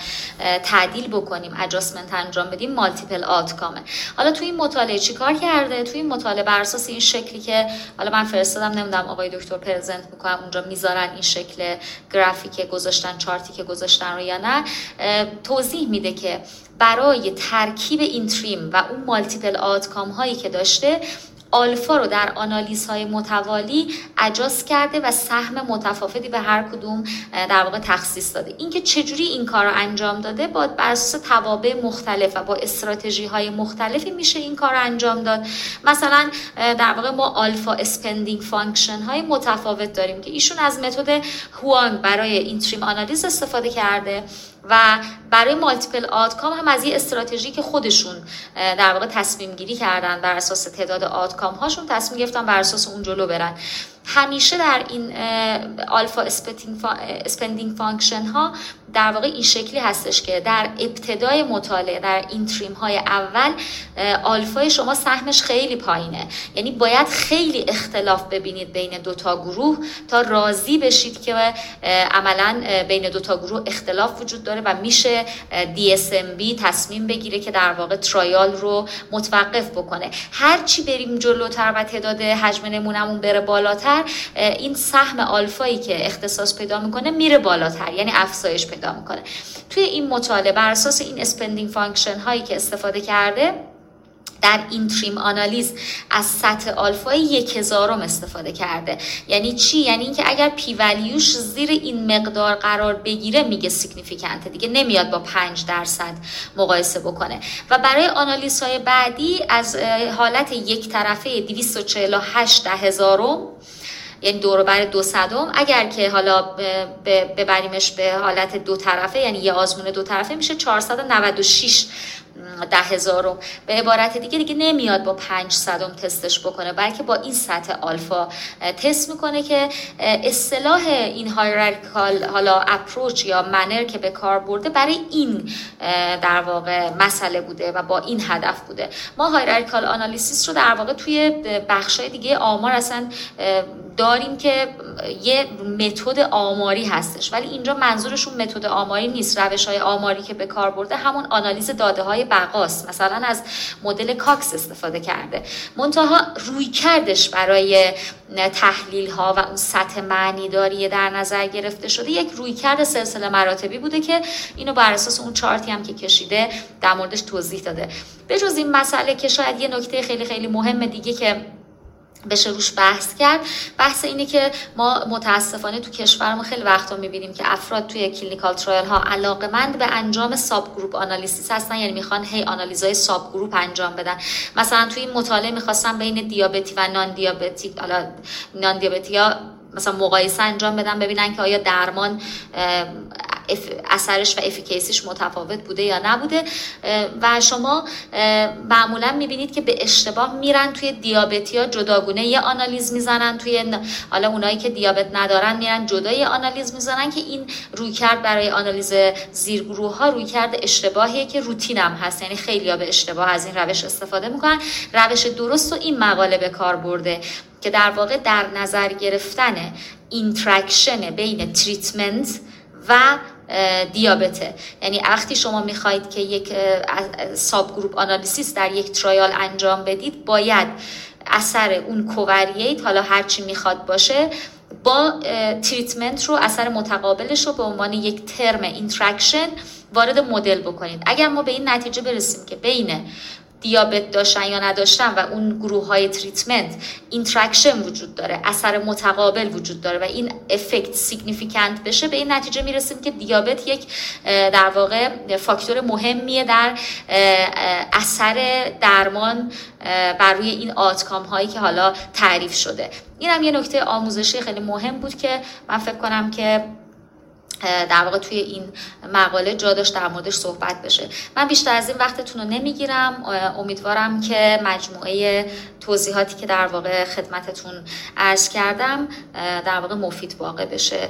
تعدیل بکنیم اجاسمنت انجام بدیم مالتیپل آتکامه حالا توی این مطالعه چیکار کرده؟ توی این مطالعه بر اساس این شکلی که حالا من فرستادم نمی‌دونم آقای دکتر پرزنت می‌کنم اونجا می‌ذارن این شکل گرافیک گذاشتن چارتی که گذاشتن رو یا نه توضیح میده که برای ترکیب این تریم و اون مالتیپل آتکام هایی که داشته آلفا رو در های متوالی اجاز کرده و سهم متفاوتی به هر کدوم در واقع تخصیص داده. اینکه چجوری این کار رو انجام داده با بر توابع مختلف و با استراتژی های مختلفی میشه این کار رو انجام داد. مثلا در واقع ما آلفا spending function های متفاوت داریم که ایشون از متد Hwang برای interim آنالیز استفاده کرده. و برای multiple outcome هم از یه استراتژی که خودشون در واقع تصمیم گیری کردن بر اساس تعداد outcome هاشون تصمیم گرفتن بر اساس اون جلو برن. همیشه در این آلفا spending function ها در واقع این شکلی هستش که در ابتدای مطالعه در interim های اول آلفای شما سهمش خیلی پایینه. یعنی باید خیلی اختلاف ببینید بین دوتا گروه تا راضی بشید که عملا بین دوتا گروه اختلاف وجود داره و میشه DSMB تصمیم بگیره که در واقع trial رو متوقف بکنه. هرچی بریم جلوتر و تعداد حجم نمونمون بره بالاتر این سهم آلفایی که اختصاص پیدا می‌کنه میره بالاتر. یعنی افزایش پیدا می‌کنه. توی این مطالعه بر اساس این spending function هایی که استفاده کرده در interim آنالیز از سطح آلفای یک هزارم استفاده کرده. یعنی چی؟ یعنی اینکه اگر P value ش زیر این مقدار قرار بگیره میگه significant ه دیگه نمیاد با 5 درصد مقایسه بکنه. و برای آنالیز های بعدی از حالت یک طرفه 248 ده هزارم یعنی دور بر دو صدم اگر که حالا ببریمش به حالت دو طرفه یعنی یه آزمون دو طرفه میشه 496 ده هزارم به عبارت دیگه دیگه نمیاد با پنج صدم تستش بکنه بلکه با این سطح آلفا تست می‌کنه که اصطلاح این هایرارکال حالا اپروچ یا منر که به کار برده برای این در واقع مسئله بوده و با این هدف بوده. ما هایرارکال آنالیسیس رو در واقع توی بخشای دیگه آمار اصلا داریم که یه متد آماری هستش. ولی اینجا منظورشون متد آماری نیست. روش های آماری که به کار برده همون آنالیز داده های بقاست. مثلا از مدل کاکس استفاده کرده. منتها روی کردش برای تحلیل ها و اون سطح معنی داری در نظر گرفته شده یک روی کرد سلسله مراتبی بوده که اینو بر اساس اون چارتی هم که کشیده در موردش توضیح داده. به جز این مسئله که شاید یه نکته خیلی خیلی مهم دیگه که بشه روش بحث کرد. بحث اینه که ما متاسفانه تو کشورمون خیلی وقتا می‌بینیم که افراد توی clinical trial ها علاقمند به انجام subgroup analysis هستن یعنی می‌خوان هی آنالیزای subgroup انجام بدن. مثلا توی این مطالعه می‌خواستم بین دیابتی و non دیابتی حالا non دیابتی ها مثلا مقایسه انجام بدن ببینن که آیا درمان اثرش و افیکیسیش متفاوت بوده یا نبوده. و شما معمولا می‌بینید که به اشتباه میرن توی دیابتی ها جداگونه یه آنالیز می‌زنن توی حالا اونایی که دیابت ندارن میرن جدای آنالیز می‌زنن که این روی کرد برای آنالیز زیرگروه ها روی کرد اشتباهیه که روتین هم هست. یعنی خیلی ها به اشتباه از این روش استفاده می‌کنن. روش درست و این مقاله به کار برده که در واقع در نظر گرفتن interaction بین treatment و دیابته. یعنی وقتی شما می‌خواهید که یک subgroup analysis در یک trial انجام بدید باید اثر اون covariate حالا هرچی می‌خواد باشه با treatment رو اثر متقابلش رو به عنوان یک term interaction وارد مدل بکنید. اگر ما به این نتیجه برسیم که بین دیابت داشتن یا نداشتن و اون گروه های treatment interaction وجود داره اثر متقابل وجود داره و این effect significant بشه به این نتیجه می‌رسیم که دیابت یک در واقع فاکتور مهمیه در اثر درمان بر روی این outcome هایی که حالا تعریف شده. این هم یه نکته آموزشی خیلی مهم بود که من فکر کنم که در واقع توی این مقاله جا داشت در موردش صحبت بشه. من بیشتر از این وقتتون رو نمی‌گیرم امیدوارم که مجموعه توضیحاتی که در واقع خدمتتون عرض کردم در واقع مفید واقع بشه.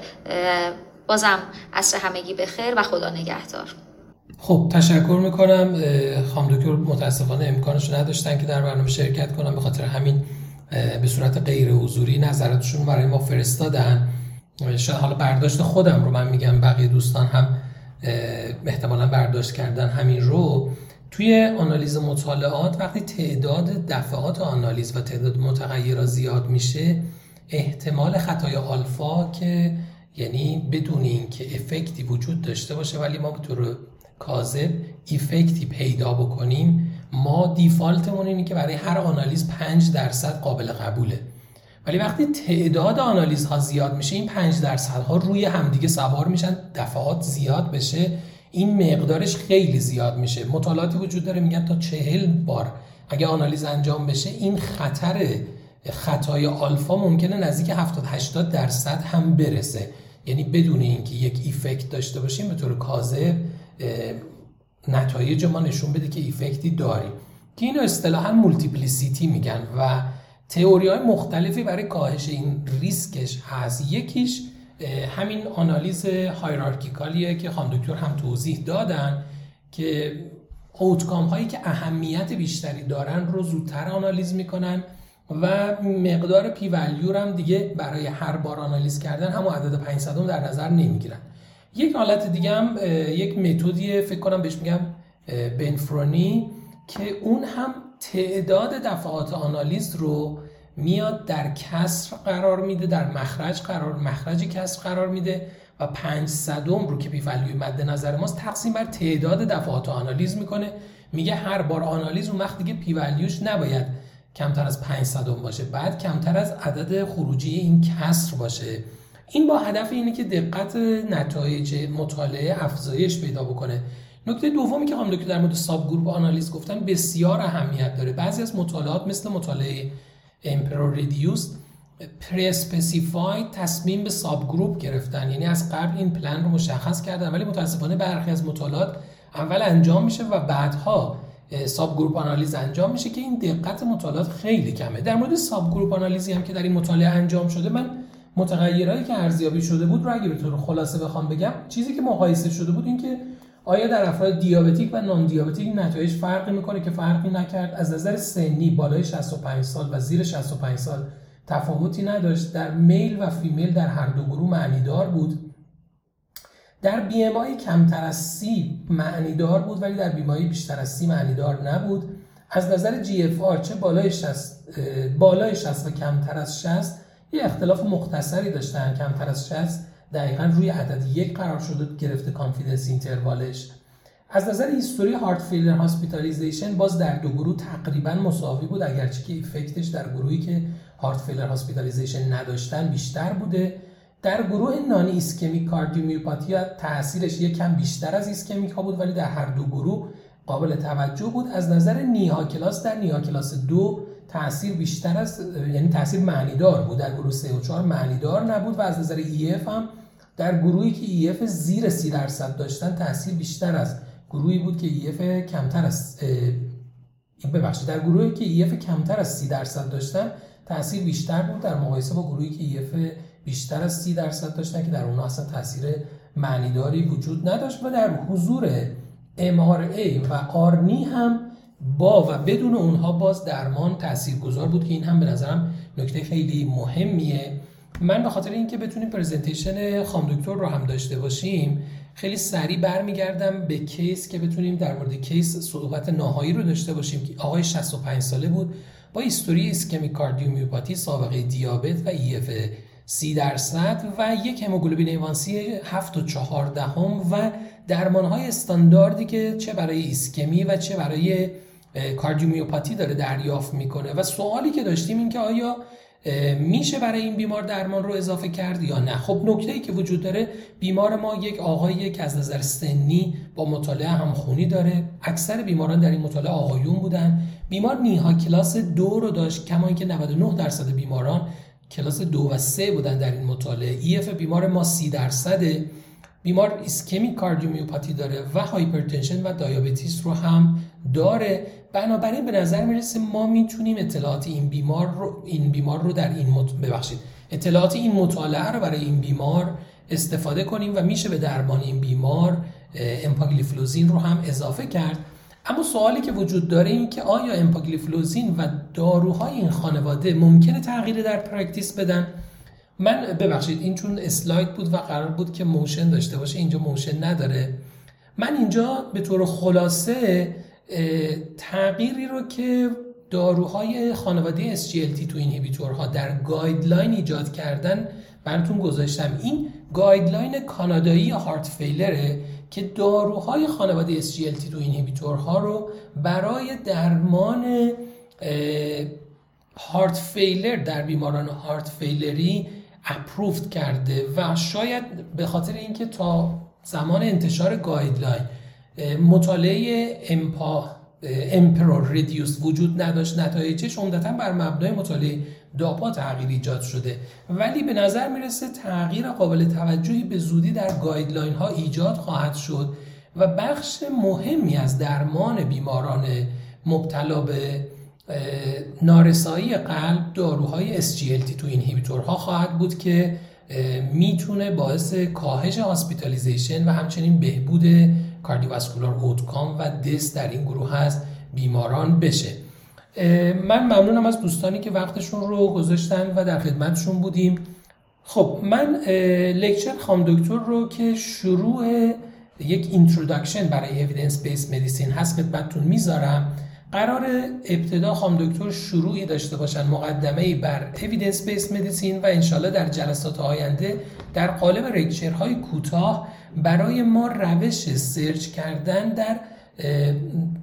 بازم عصر همگی بخیر و خدا نگهدار. خب تشکر می‌کنم. خانم دکتر متاسفانه امکانش نداشتن که در برنامه شرکت کنم به خاطر همین به صورت غیر حضوری نظراتشون برای ما فرستادن. حالا برداشت خودم رو من میگم بقیه دوستان هم احتمالا برداشت کردن همین رو. توی آنالیز مطالعات وقتی تعداد دفعات آنالیز و تعداد متغیرها زیاد میشه احتمال خطای آلفا که یعنی بدون اینکه افکتی وجود داشته باشه ولی ما به طور کاذب افکتی پیدا بکنیم ما دیفالتمون اینه که برای هر آنالیز 5 درصد قابل قبوله. ولی وقتی تعداد آنالیز ها زیاد میشه این 5 درصد ها روی همدیگه سوار میشن دفعات زیاد بشه این مقدارش خیلی زیاد میشه. مطالعاتی وجود داره میگن تا چهل بار اگه آنالیز انجام بشه این خطر خطای آلفا ممکنه نزدیک 70 80 درصد هم برسه. یعنی بدون اینکه یک ایفکت داشته باشیم به طور کاذب نتایج ما نشون بده که ایفکتی داریم. که اینو اصطلاحا multiplicity میگن و تئوری های مختلفی برای کاهش این ریسکش هست. یکیش همین آنالیز hierarchical یه که خانم دکتر هم توضیح دادن که outcome هایی که اهمیت بیشتری دارن رو زودتر آنالیز می‌کنن و مقدار P value هم دیگه برای هر بار آنالیز کردن همون عدد 500 در نظر نمی‌گیرن. یک حالت دیگه هم یک متدی فکر کنم بهش میگن Bonferroni که اون هم تعداد دفعات آنالیز رو میاد در کسر قرار میده در مخرج قرار مخرج کسر قرار میده و 5 صدم رو که P مد نظر ماست تقسیم بر تعداد دفعات آنالیز می‌کنه. میگه هر بار آنالیز اون وقت دیگه P value ش نباید کمتر از 5 صدم باشه باید کمتر از عدد خروجی این کسر باشه. این با هدف اینه که دقت نتایج مطالعه افزایش پیدا بکنه. نکته دومی که خانم که در مورد subgroup آنالیز گفتن بسیار اهمیت داره. بعضی از مطالعات مثل مطالعه EMPEROR-Reduced prespecified تصمیم به subgroup گرفتن. یعنی از قبل این پلن رو مشخص کردن ولی متاسفانه برخی از مطالعات اول انجام میشه و بعدها subgroup آنالیز انجام میشه که این دقت مطالعات خیلی کمه. در مورد subgroup آنالیزی هم که در این مطالعه انجام شده من متغیرهایی که ارزیابی شده بود رو اگه به طور خلاصه بخوام بگم چیزی که مقایسه شده بود این که آیا در افراد diabetic و non diabetic نتایج فرقی می‌کنه که فرقی نکرد؟ از نظر سنی بالای 65 سال و زیر 65 سال تفاوتی نداشت. در male و female در هر دو گروه معنیدار بود. در BMI ی کمتر از سی معنیدار بود ولی در BMI ی بیشتر از سی معنیدار نبود. از نظر GFR چه بالای 60 بالای 60 و کمتر از 60 یه اختلاف مختصری داشتن. کمتر از 60 دقیقا روی عدد یک قرار شده گرفته confidence interval ش از نظر history heart failure hospitalization باز در دو گروه تقریبا مساوی بود اگرچه که effect ش در گروهی که heart failure hospitalization نداشتن بیشتر بوده. در گروه non ischemic cardiomyopathy تاثیرش یک کم بیشتر از ischemic ها بود ولی در هر دو گروه قابل توجه بود. از نظر نیها کلاس در نیها کلاس دو تاثیر بیشتر از یعنی تاثیر معنیدار بود. در گروه 3 و 4 معنیدار نبود و از نظر EF هم در گروهی که EF زیر 30 درصد داشتن تاثیر بیشتر از گروهی بود که EF کمتر از ببخشید در گروهی که EF کمتر از 30 درصد داشتن تاثیر بیشتر بود. در مقایسه با گروهی که EF بیشتر از 30 درصد داشتن که در اونها اصلا تاثیر معنیداری وجود نداشت. و در حضور MRA و ARNI هم با و بدون اونها باز درمان تاثیرگذار بود که این هم به نظرم نکته خیلی مهمیه. من به خاطر اینکه بتونیم presentation خام دکتر رو هم داشته باشیم خیلی سریع برمیگردم به case که بتونیم در مورد case صحبت نهایی رو داشته باشیم که آقای 65 ساله بود با history ischemic cardiomyopathy سابقه دیابت و EF 30 درصد و یک هموگلوبین ایوانسی 7 و 4 دهم و درمان های استانداردی که چه برای ایسکمی و چه برای کاردیومیوپاتی داره دریافت می‌کنه. و سوالی که داشتیم این که آیا میشه برای این بیمار درمان رو اضافه کرد یا نه؟ خب نکته ای که وجود داره بیمار ما یک آقایی که از نظر سنی با مطالعه همخونی داره. اکثر بیماران در این مطالعه آقایون بودن. بیمار نیها کلاس دو رو داشت کما اینکه 99 درصد بیماران کلاس دو و سه بودن در این مطالعه. EF بیمار ما سی درصده. بیمار ischemic cardiomyopathy داره و hypertension و diabetes رو هم داره. بنابراین به نظر می‌رسه ما می‌تونیم اطلاعات این بیمار رو این بیمار رو در این مط... ببخشید. اطلاعات این مطالعه رو برای این بیمار استفاده کنیم و میشه به درمان این بیمار امپاگلیفلوزین رو هم اضافه کرد. اما سوالی که وجود داره این که آیا امپاگلیفلوزین و داروهای این خانواده ممکنه تغییر در practice بدن؟ من ببخشید این چون اسلاید بود و قرار بود که motion داشته باشه اینجا motion نداره. من اینجا به طور خلاصه تغییری رو که داروهای خانواده SGLT two inhibitor ها در guideline ایجاد کردن براتون گذاشتم. این guideline کانادایی heart failure ه که داروهای خانواده SGLT two inhibitor ها رو برای درمان heart failure در بیماران heart failure ی approved کرده و شاید به خاطر اینکه تا زمان انتشار guideline مطالعه امپا EMPEROR-Reduced وجود نداشت نتایجش عمدتا بر مبنای مطالعه DAPA تغییر ایجاد شده. ولی به نظر می‌رسه تغییر قابل توجهی به زودی در guideline ها ایجاد خواهد شد و بخش مهمی از درمان بیماران مبتلا به نارسایی قلب داروهای SGLT two inhibitor ها خواهد بود که می‌تونه باعث کاهش hospitalization و همچنین بهبود cardiovascular outcome و death در این گروه هست بیماران بشه. من ممنونم از دوستانی که وقتشون رو گذاشتن و در خدمتشون بودیم. خب من lecture خانم دکتر رو که شروع یک introduction برای evidence based medicine هست خدمتتون می‌ذارم. قرار ابتدا خانم دکتر شروعی داشته باشن مقدمه بر evidence based medicine و انشالله در جلسات آینده در قالب های کوتاه برای ما روش search کردن در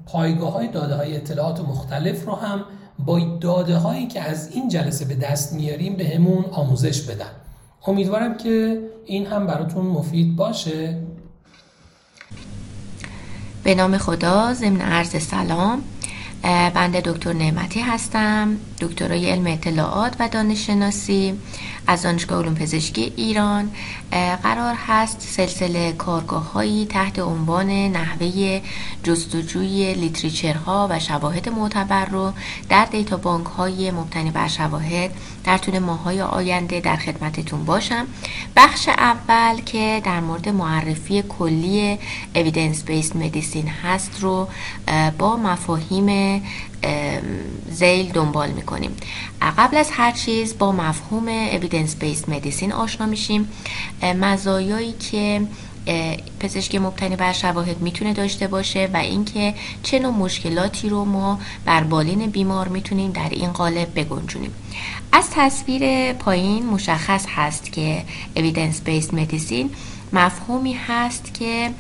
پایگاه های داده های اطلاعات مختلف رو هم با داده هایی که از این جلسه به دست میاریم به همون آموزش بدن. امیدوارم که این هم براتون مفید باشه. به نام خدا ضمن عرض سلام. بنده دکتر نعمتی هستم. دکترای علم اطلاعات و دانش شناسی از دانشگاه علوم پزشکی ایران قرار هست سلسله کارگاه هایی تحت عنوان نحوه جستجوی لیتریچرها و شواهد معتبر رو در دیتا بانک های مبتنی بر شواهد در طول ماه های آینده در خدمتتون باشم. بخش اول که در مورد معرفی کلی Evidence Based Medicine هست رو با مفاهیم زیل دنبال می‌کنیم. قبل از هر چیز با مفهوم Evidence Based Medicine آشنا میشیم. مزایایی که پزشکی مبتنی بر شواهد می‌تونه داشته باشه و اینکه چه نوع مشکلاتی رو ما بر بالین بیمار می‌تونیم در این قالب بگنجونیم. از تصویر پایین مشخص هست که Evidence Based Medicine مفهومی هست که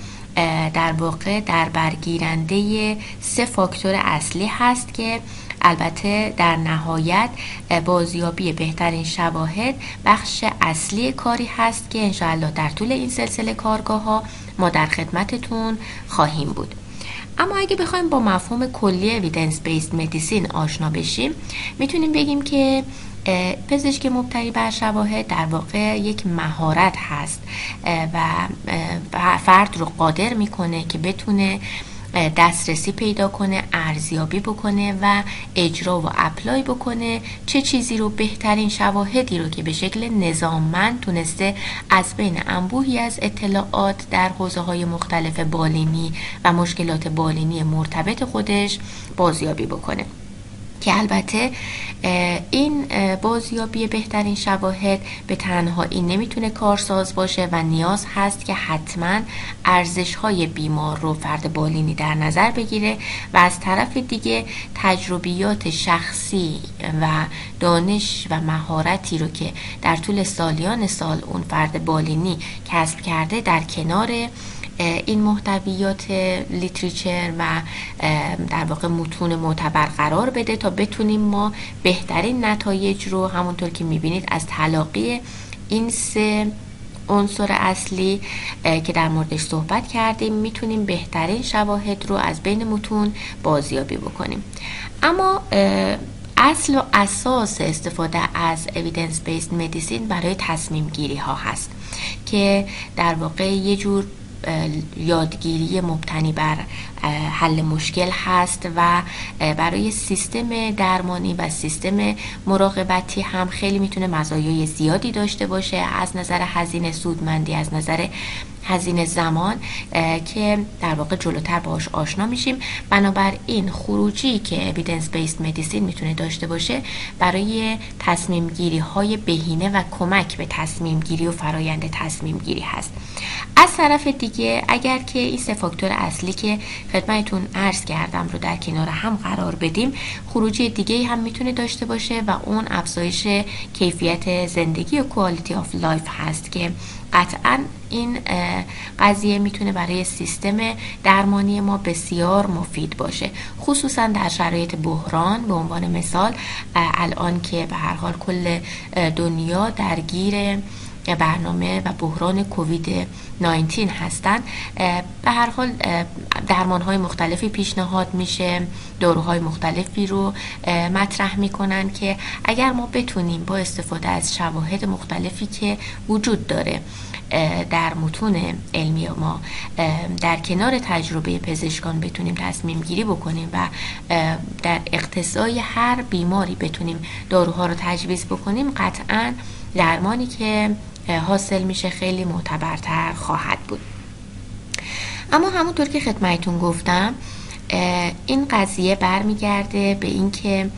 در واقع در برگیرنده سه فاکتور اصلی هست که البته در نهایت بازیابی بهترین شواهد بخش اصلی کاری هست که انشاءالله در طول این سلسله کارگاه ها ما در خدمتتون خواهیم بود. اما اگه بخوایم با مفهوم کلی اویدنس بیست مدیسین آشنا بشیم می‌تونیم بگیم که پزشک مبتنی بر شواهد در واقع یک مهارت هست و فرد رو قادر می‌کنه که بتونه دسترسی پیدا کنه ارزیابی بکنه و اجرا و اپلای بکنه. چه چیزی رو بهترین شواهدی رو که به شکل نظاممند تونسته از بین انبوهی از اطلاعات در حوزه های مختلف بالینی و مشکلات بالینی مرتبط خودش بازیابی بکنه. که البته این بازیابی بهترین شواهد به تنهایی نمی‌تونه کارساز باشه و نیاز هست که حتما ارزش های بیمار رو فرد بالینی در نظر بگیره و از طرف دیگه تجربیات شخصی و دانش و مهارتی رو که در طول سالیان سال اون فرد بالینی کسب کرده در کنار این محتویات لیتریچر و در واقع متون معتبر قرار بده تا بتونیم ما بهترین نتایج رو همونطور که می‌بینید از تلاقی این سه عنصر اصلی که در موردش صحبت کردیم می‌تونیم بهترین شواهد رو از بین متون بازیابی بکنیم. اما اصل و اساس استفاده از evidence based medicine برای تصمیم گیری ها هست که در واقع یه جور یادگیری مبتنی بر حل مشکل هست و برای سیستم درمانی و سیستم مراقبتی هم خیلی می‌تونه مزایای زیادی داشته باشه. از نظر هزینه سودمندی از نظر هزینه زمان که در واقع جلوتر باش آشنا میشیم. بنابراین خروجی که evidence based medicine می‌تونه داشته باشه برای تصمیم گیری های بهینه و کمک به تصمیم گیری و فرایند تصمیم گیری هست. از طرف دیگه اگر که این سه فاکتور اصلی که خدمتتون عرض کردم رو در کنار هم قرار بدیم خروجی دیگه هم می‌تونه داشته باشه و اون افزایش کیفیت زندگی و quality of life هست که قطعا این قضیه می‌تونه برای سیستم درمانی ما بسیار مفید باشه. خصوصا در شرایط بحران به عنوان مثال الان که به هر حال کل دنیا درگیر برنامه و بحران کووید 19 هستند به هر حال درمان های مختلفی پیشنهاد میشه داروهای مختلفی رو مطرح می‌کنن که اگر ما بتونیم با استفاده از شواهد مختلفی که وجود داره در متون علمی ما در کنار تجربه پزشکان بتونیم تصمیم گیری بکنیم و در اقتصای هر بیماری بتونیم داروها رو تجویز بکنیم قطعا درمانی که حاصل میشه خیلی معتبرتر خواهد بود. اما همونطور که خدمتون گفتم این قضیه برمیگرده به اینکه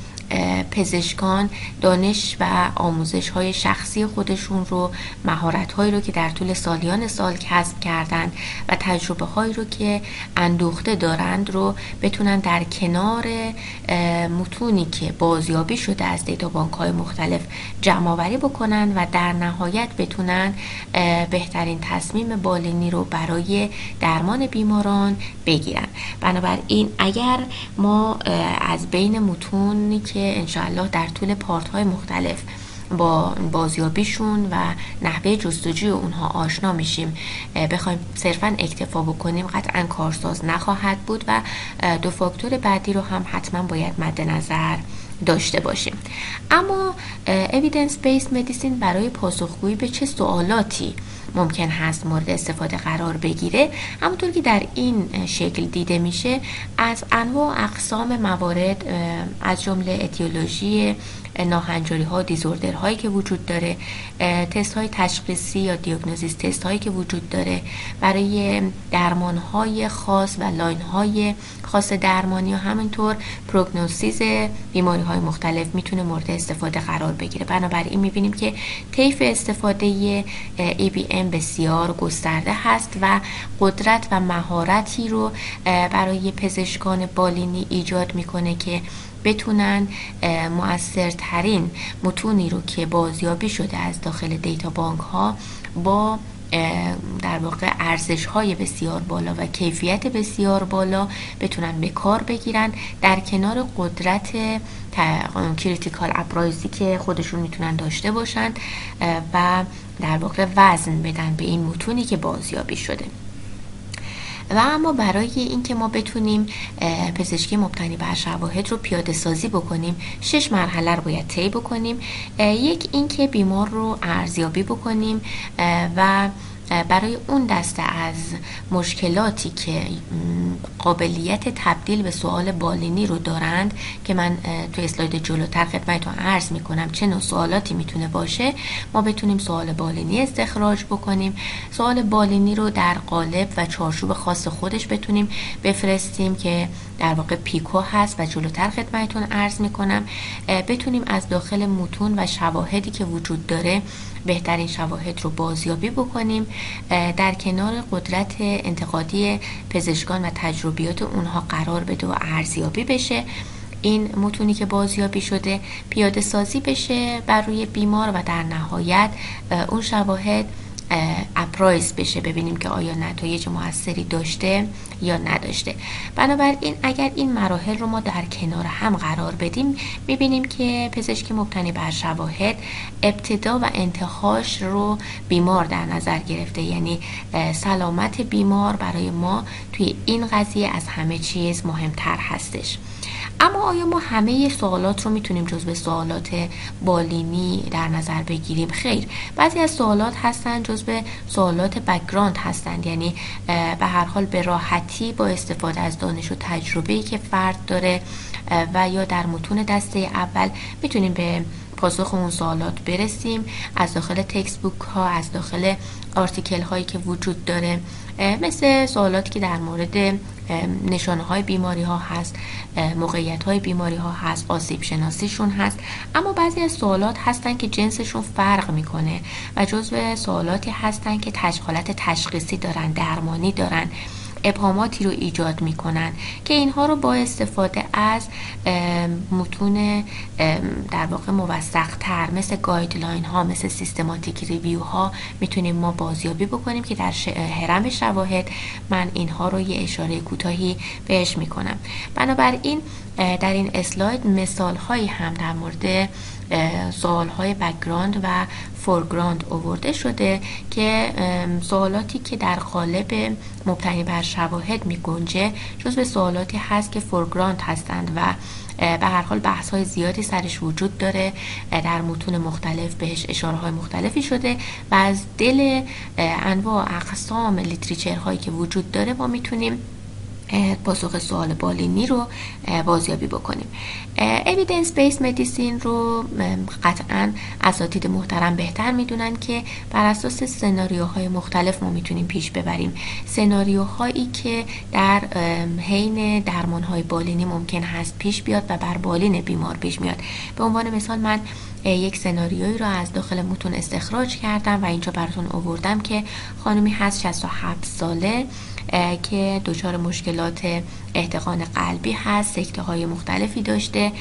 پزشکان دانش و آموزش های شخصی خودشون رو مهارت هایی رو که در طول سالیان سال کسب کردن و تجربه هایی رو که اندوخته دارند رو بتونن در کنار متونی که بازیابی شده از دیتا بانک های مختلف جمع آوری بکنن و در نهایت بتونن بهترین تصمیم بالینی رو برای درمان بیماران بگیرن. بنابراین اگر ما از بین متونی که که انشاءالله در طول پارت های مختلف با بازیابیشون و نحوه جستجوی اونها آشنا میشیم. بخوایم صرفا اکتفا بکنیم. قطعا کارساز نخواهد بود و دو فاکتور بعدی رو هم حتما باید مد نظر داشته باشیم. اما evidence based medicine برای پاسخگویی به چه سوالاتی ممکن هست مورد استفاده قرار بگیره. همونطور که در این شکل دیده میشه از انواع اقسام موارد از جمله اتیولوژی ناهنجاری ها disorder هایی که وجود داره تست های تشخیصی یا diagnosis test هایی که وجود داره برای درمان های خاص و line های خاص درمانی و همینطور پروگنوسیز بیماری های مختلف می‌تونه مورد استفاده قرار بگیره. بنابراین می‌بینیم که طیف استفاده بسیار گسترده هست و قدرت و مهارتی رو برای پزشکان بالینی ایجاد می‌کنه که بتونن مؤثرترین متونی رو که بازیابی شده از داخل دیتا بانک ها با در واقع ارزش های بسیار بالا و کیفیت بسیار بالا بتونن به کار بگیرن. در کنار قدرت critical appraisal ی که خودشون می‌تونن داشته باشن و در واقع وزن بدن به این متونی که بازیابی شده. و اما برای اینکه ما بتونیم پزشکی مبتنی بر شواهد رو پیاده سازی بکنیم شش مرحله رو باید طی بکنیم یک اینکه بیمار رو ارزیابی بکنیم و برای اون دسته از مشکلاتی که قابلیت تبدیل به سوال بالینی رو دارند که من توی اسلاید جلوتر خدمتتون عرض می‌کنم چه نوع سوالاتی می‌تونه باشه ما بتونیم سوال بالینی استخراج بکنیم. سوال بالینی رو در قالب و چارچوب خاص خودش بتونیم بفرستیم که در واقع پیکو هست و جلوتر خدمتتون عرض می‌کنم. بتونیم از داخل متون و شواهدی که وجود داره بهترین شواهد رو بازیابی بکنیم در کنار قدرت انتقادی پزشکان و تجربیات اونها قرار بده و ارزیابی بشه. این متونی که بازیابی شده پیاده سازی بشه بر روی بیمار و در نهایت اون شواهد اپرایز بشه ببینیم که آیا نتایج موثری داشته یا نداشته. بنابراین اگر این مراحل رو ما در کنار هم قرار بدیم می‌بینیم که پزشکی مبتنی بر شواهد ابتدا و انتهاش رو بیمار در نظر گرفته. یعنی سلامت بیمار برای ما توی این قضیه از همه چیز مهمتر هستش. اما آیا ما همه سوالات رو می‌تونیم جزو سوالات بالینی در نظر بگیریم؟ خیر بعضی از سوالات هستن جزو سوالات background هستند. یعنی به هر حال به راحتی با استفاده از دانش و تجربه‌ای که فرد داره و یا در متون دسته اول می‌تونیم به پاسخ اون سوالات برسیم. از داخل textbook ها از داخل article هایی که وجود داره مثل سوالاتی که در مورد نشانه های بیماری ها هست موقعیت های بیماری ها هست آسیب شناسیشون هست. اما بعضی از سوالات هستن که جنسشون فرق می‌کنه و جزو سوالاتی هستن که حالت تشخیصی دارن درمانی دارن. ابهاماتی رو ایجاد می‌کنن که اینها رو با استفاده از متون در واقع موثق تر مثل guideline ها مثل systematic review ها می‌تونیم ما بازیابی بکنیم که در هرم شواهد من اینها رو یه اشاره کوتاهی بهش می‌کنم. بنابراین در این اسلاید مثال هایی هم در مورد سوال های background و foreground اوورده شده که سوالاتی که در قالب مبتنی بر شواهد می گنجه جز به سوالاتی هست که foreground هستند و به هر حال بحث های زیادی سرش وجود داره در متون مختلف بهش اشاره های مختلفی شده و از دل انواع اقسام literature هایی که وجود داره ما می‌تونیم پاسخ سوال بالینی رو بازیابی بکنیم. اویدنس بیس مدیسین رو قطعا اساتید محترم بهتر می‌دونن که بر اساس سناریوهای مختلف ما می‌تونیم پیش ببریم. سناریوهایی که در حین درمانهای بالینی ممکن هست پیش بیاد و بر بالین بیمار پیش میاد. به عنوان مثال من یک سناریویی رو از داخل متون استخراج کردم و اینجا براتون آوردم که خانمی هست 67 ساله. که دچار مشکلات احتقان قلبی هست سکته های مختلفی داشته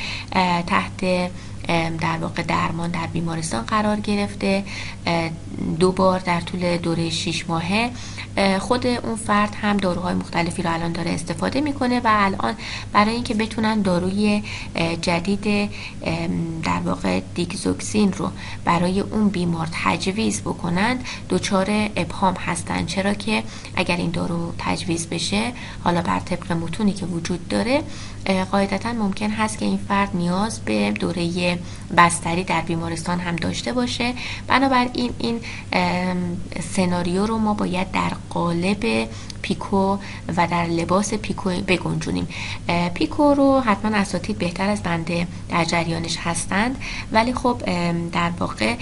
تحت در واقع درمان در بیمارستان قرار گرفته دو بار در طول دوره 6 ماهه. خود اون فرد هم داروهای مختلفی رو الان داره استفاده می‌کنه و الان برای اینکه بتونن داروی جدید در واقع دیگزوکسین رو برای اون بیمار تجویز بکنند دچار ابهام هستن. چرا که اگر این دارو تجویز بشه حالا بر طبق متونی که وجود داره قاعدتا ممکن هست که این فرد نیاز به دوره بستری در بیمارستان هم داشته باشه. بنابراین این سناریو رو ما باید در قالب پیکو و در لباس پیکو بگنجونیم. پیکو رو حتما اساتید بهتر از بنده در جریانش هستند. ولی خب در واقع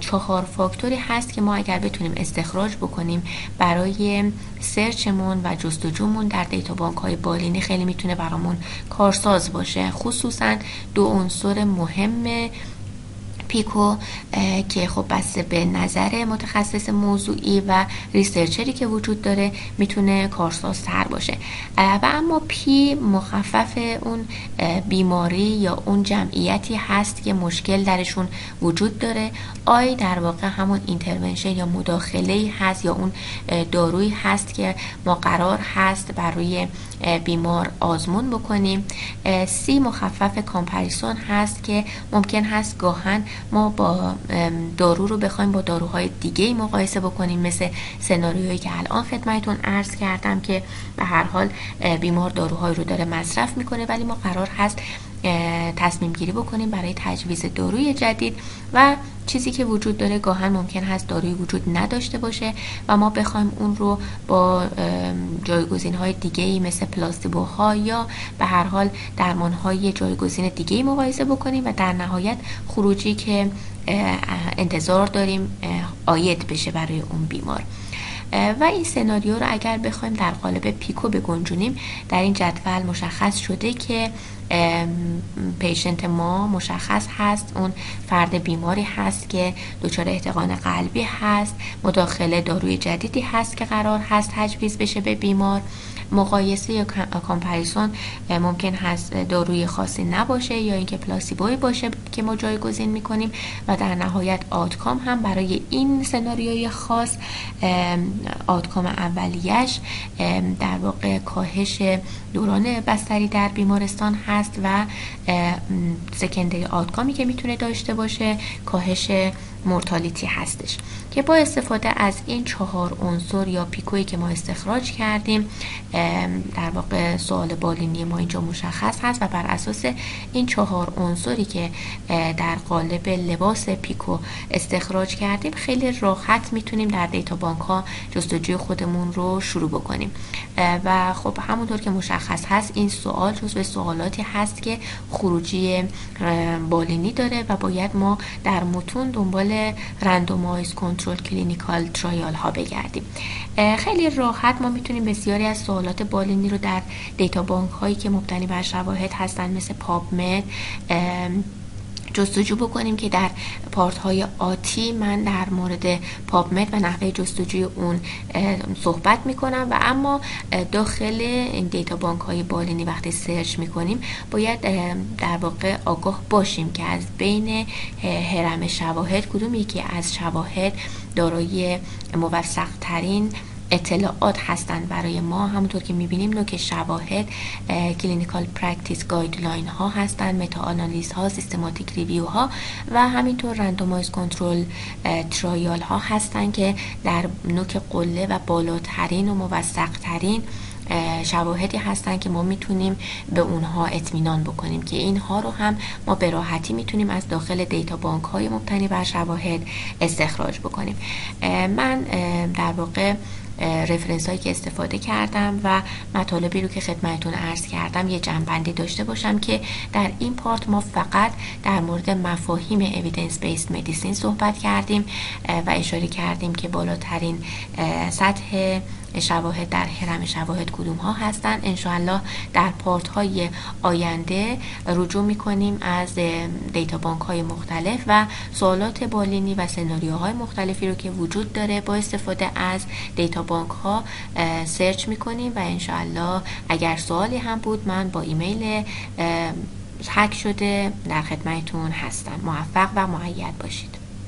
چهار فاکتوری هست که ما اگر بتونیم استخراج بکنیم برای search مون و جستجومون در data bank های بالینی خیلی می‌تونه برامون کارساز باشه. خصوصا دو عنصر مهم PICO که خب بسته به نظر متخصص موضوعی و researcher ی که وجود داره می‌تونه کارسازتر باشه. و اما P مخفف اون بیماری یا اون جمعیتی هست که مشکل درشون وجود داره. I در واقع همون intervention یا مداخله هست یا اون دارویی هست که ما قرار هست برای بیمار آزمون بکنیم. C مخفف comparison هست که ممکن هست گاهاً ما با دارو رو بخوایم با داروهای دیگه مقایسه بکنیم مثل سناریویی که الان خدمتتون عرض کردم که به هر حال بیمار داروهای رو داره مصرف می‌کنه ولی ما قرار هست تصمیم گیری بکنیم برای تجویز داروی جدید و چیزی که وجود داره گاهن ممکن هست داروی وجود نداشته باشه و ما بخوایم اون رو با جایگزین های دیگه ای مثل پلاستیبوها یا به هر حال درمان های جایگزین دیگه ای مقایسه بکنیم و در نهایت خروجی که انتظار داریم آید بشه برای اون بیمار. و این سناریو رو اگر بخوایم در قالب پیکو بگنجونیم در این جدول مشخص شده که پیشنت ما مشخص هست. اون فرد بیماری هست که دچار احتقان قلبی هست. مداخله داروی جدیدی هست که قرار هست تجویز بشه به بیمار. مقایسه یا کامپریسون ممکن هست داروی خاصی نباشه یا اینکه پلاسیبوی باشه که ما جایگزین می‌کنیم و در نهایت آتکام هم برای این سناریوی خاص آتکام اولیش در واقع کاهش دوران بستری در بیمارستان هست و سکندری آتکامی که می‌تونه داشته باشه کاهش مورتالیتی هستش. که با استفاده از این چهار عنصر یا پیکویی که ما استخراج کردیم در واقع سوال بالینی ما اینجا مشخص هست و بر اساس این چهار عنصری که در قالب لباس PICO استخراج کردیم خیلی راحت می‌تونیم در data bank ها جستجوی خودمون رو شروع بکنیم. و خب همونطور که مشخص هست. این سوال به سوالاتی هست که خروجی بالینی داره و باید ما در متون دنبال randomized control clinical trial ها بگردیم. خیلی راحت ما می‌تونیم بسیاری از سوالات بالینی رو در data bank هایی که مبتنی بر شواهد هستن مثل PubMed جستجو بکنیم که در part های آتی من در مورد PubMed و نحوه جستجوی اون صحبت می‌کنم و اما داخل این data bank های بالینی وقتی search می‌کنیم باید در واقع آگاه باشیم که از بین هرم شواهد کدوم یکی از شواهد دارای موثق ترین اطلاعات هستند برای ما. همونطور که می‌بینیم نوک شواهد clinical practice guideline ها هستند meta analysis ها systematic review ها و همینطور randomized control trial ها هستند که در نوک قله و بالاترین و موثق ترین شواهدی هستن که ما می‌تونیم به اونها اطمینان بکنیم که اینها رو هم ما به راحتی می‌تونیم از داخل data bank های مبتنی بر شواهد استخراج بکنیم. من در واقع رفرنس هایی که استفاده کردم و مطالبی رو که خدمتون عرض کردم یه جنبندی داشته باشم که در این پارت ما فقط در مورد مفاهیم اویدنس بیس مدیسین صحبت کردیم و اشاره کردیم که بالاترین سطح شواهد در حرم شواهد کدوم ها هستند انشاءالله در پارت های آینده رجوع می‌کنیم از data bank های مختلف و سوالات بالینی و سناریوهای مختلفی رو که وجود داره. با استفاده از data bank ها search می‌کنیم و انشاءالله اگر سوالی هم بود من با ایمیل حک شده در خدمتتون هستم. موفق و مؤید باشید.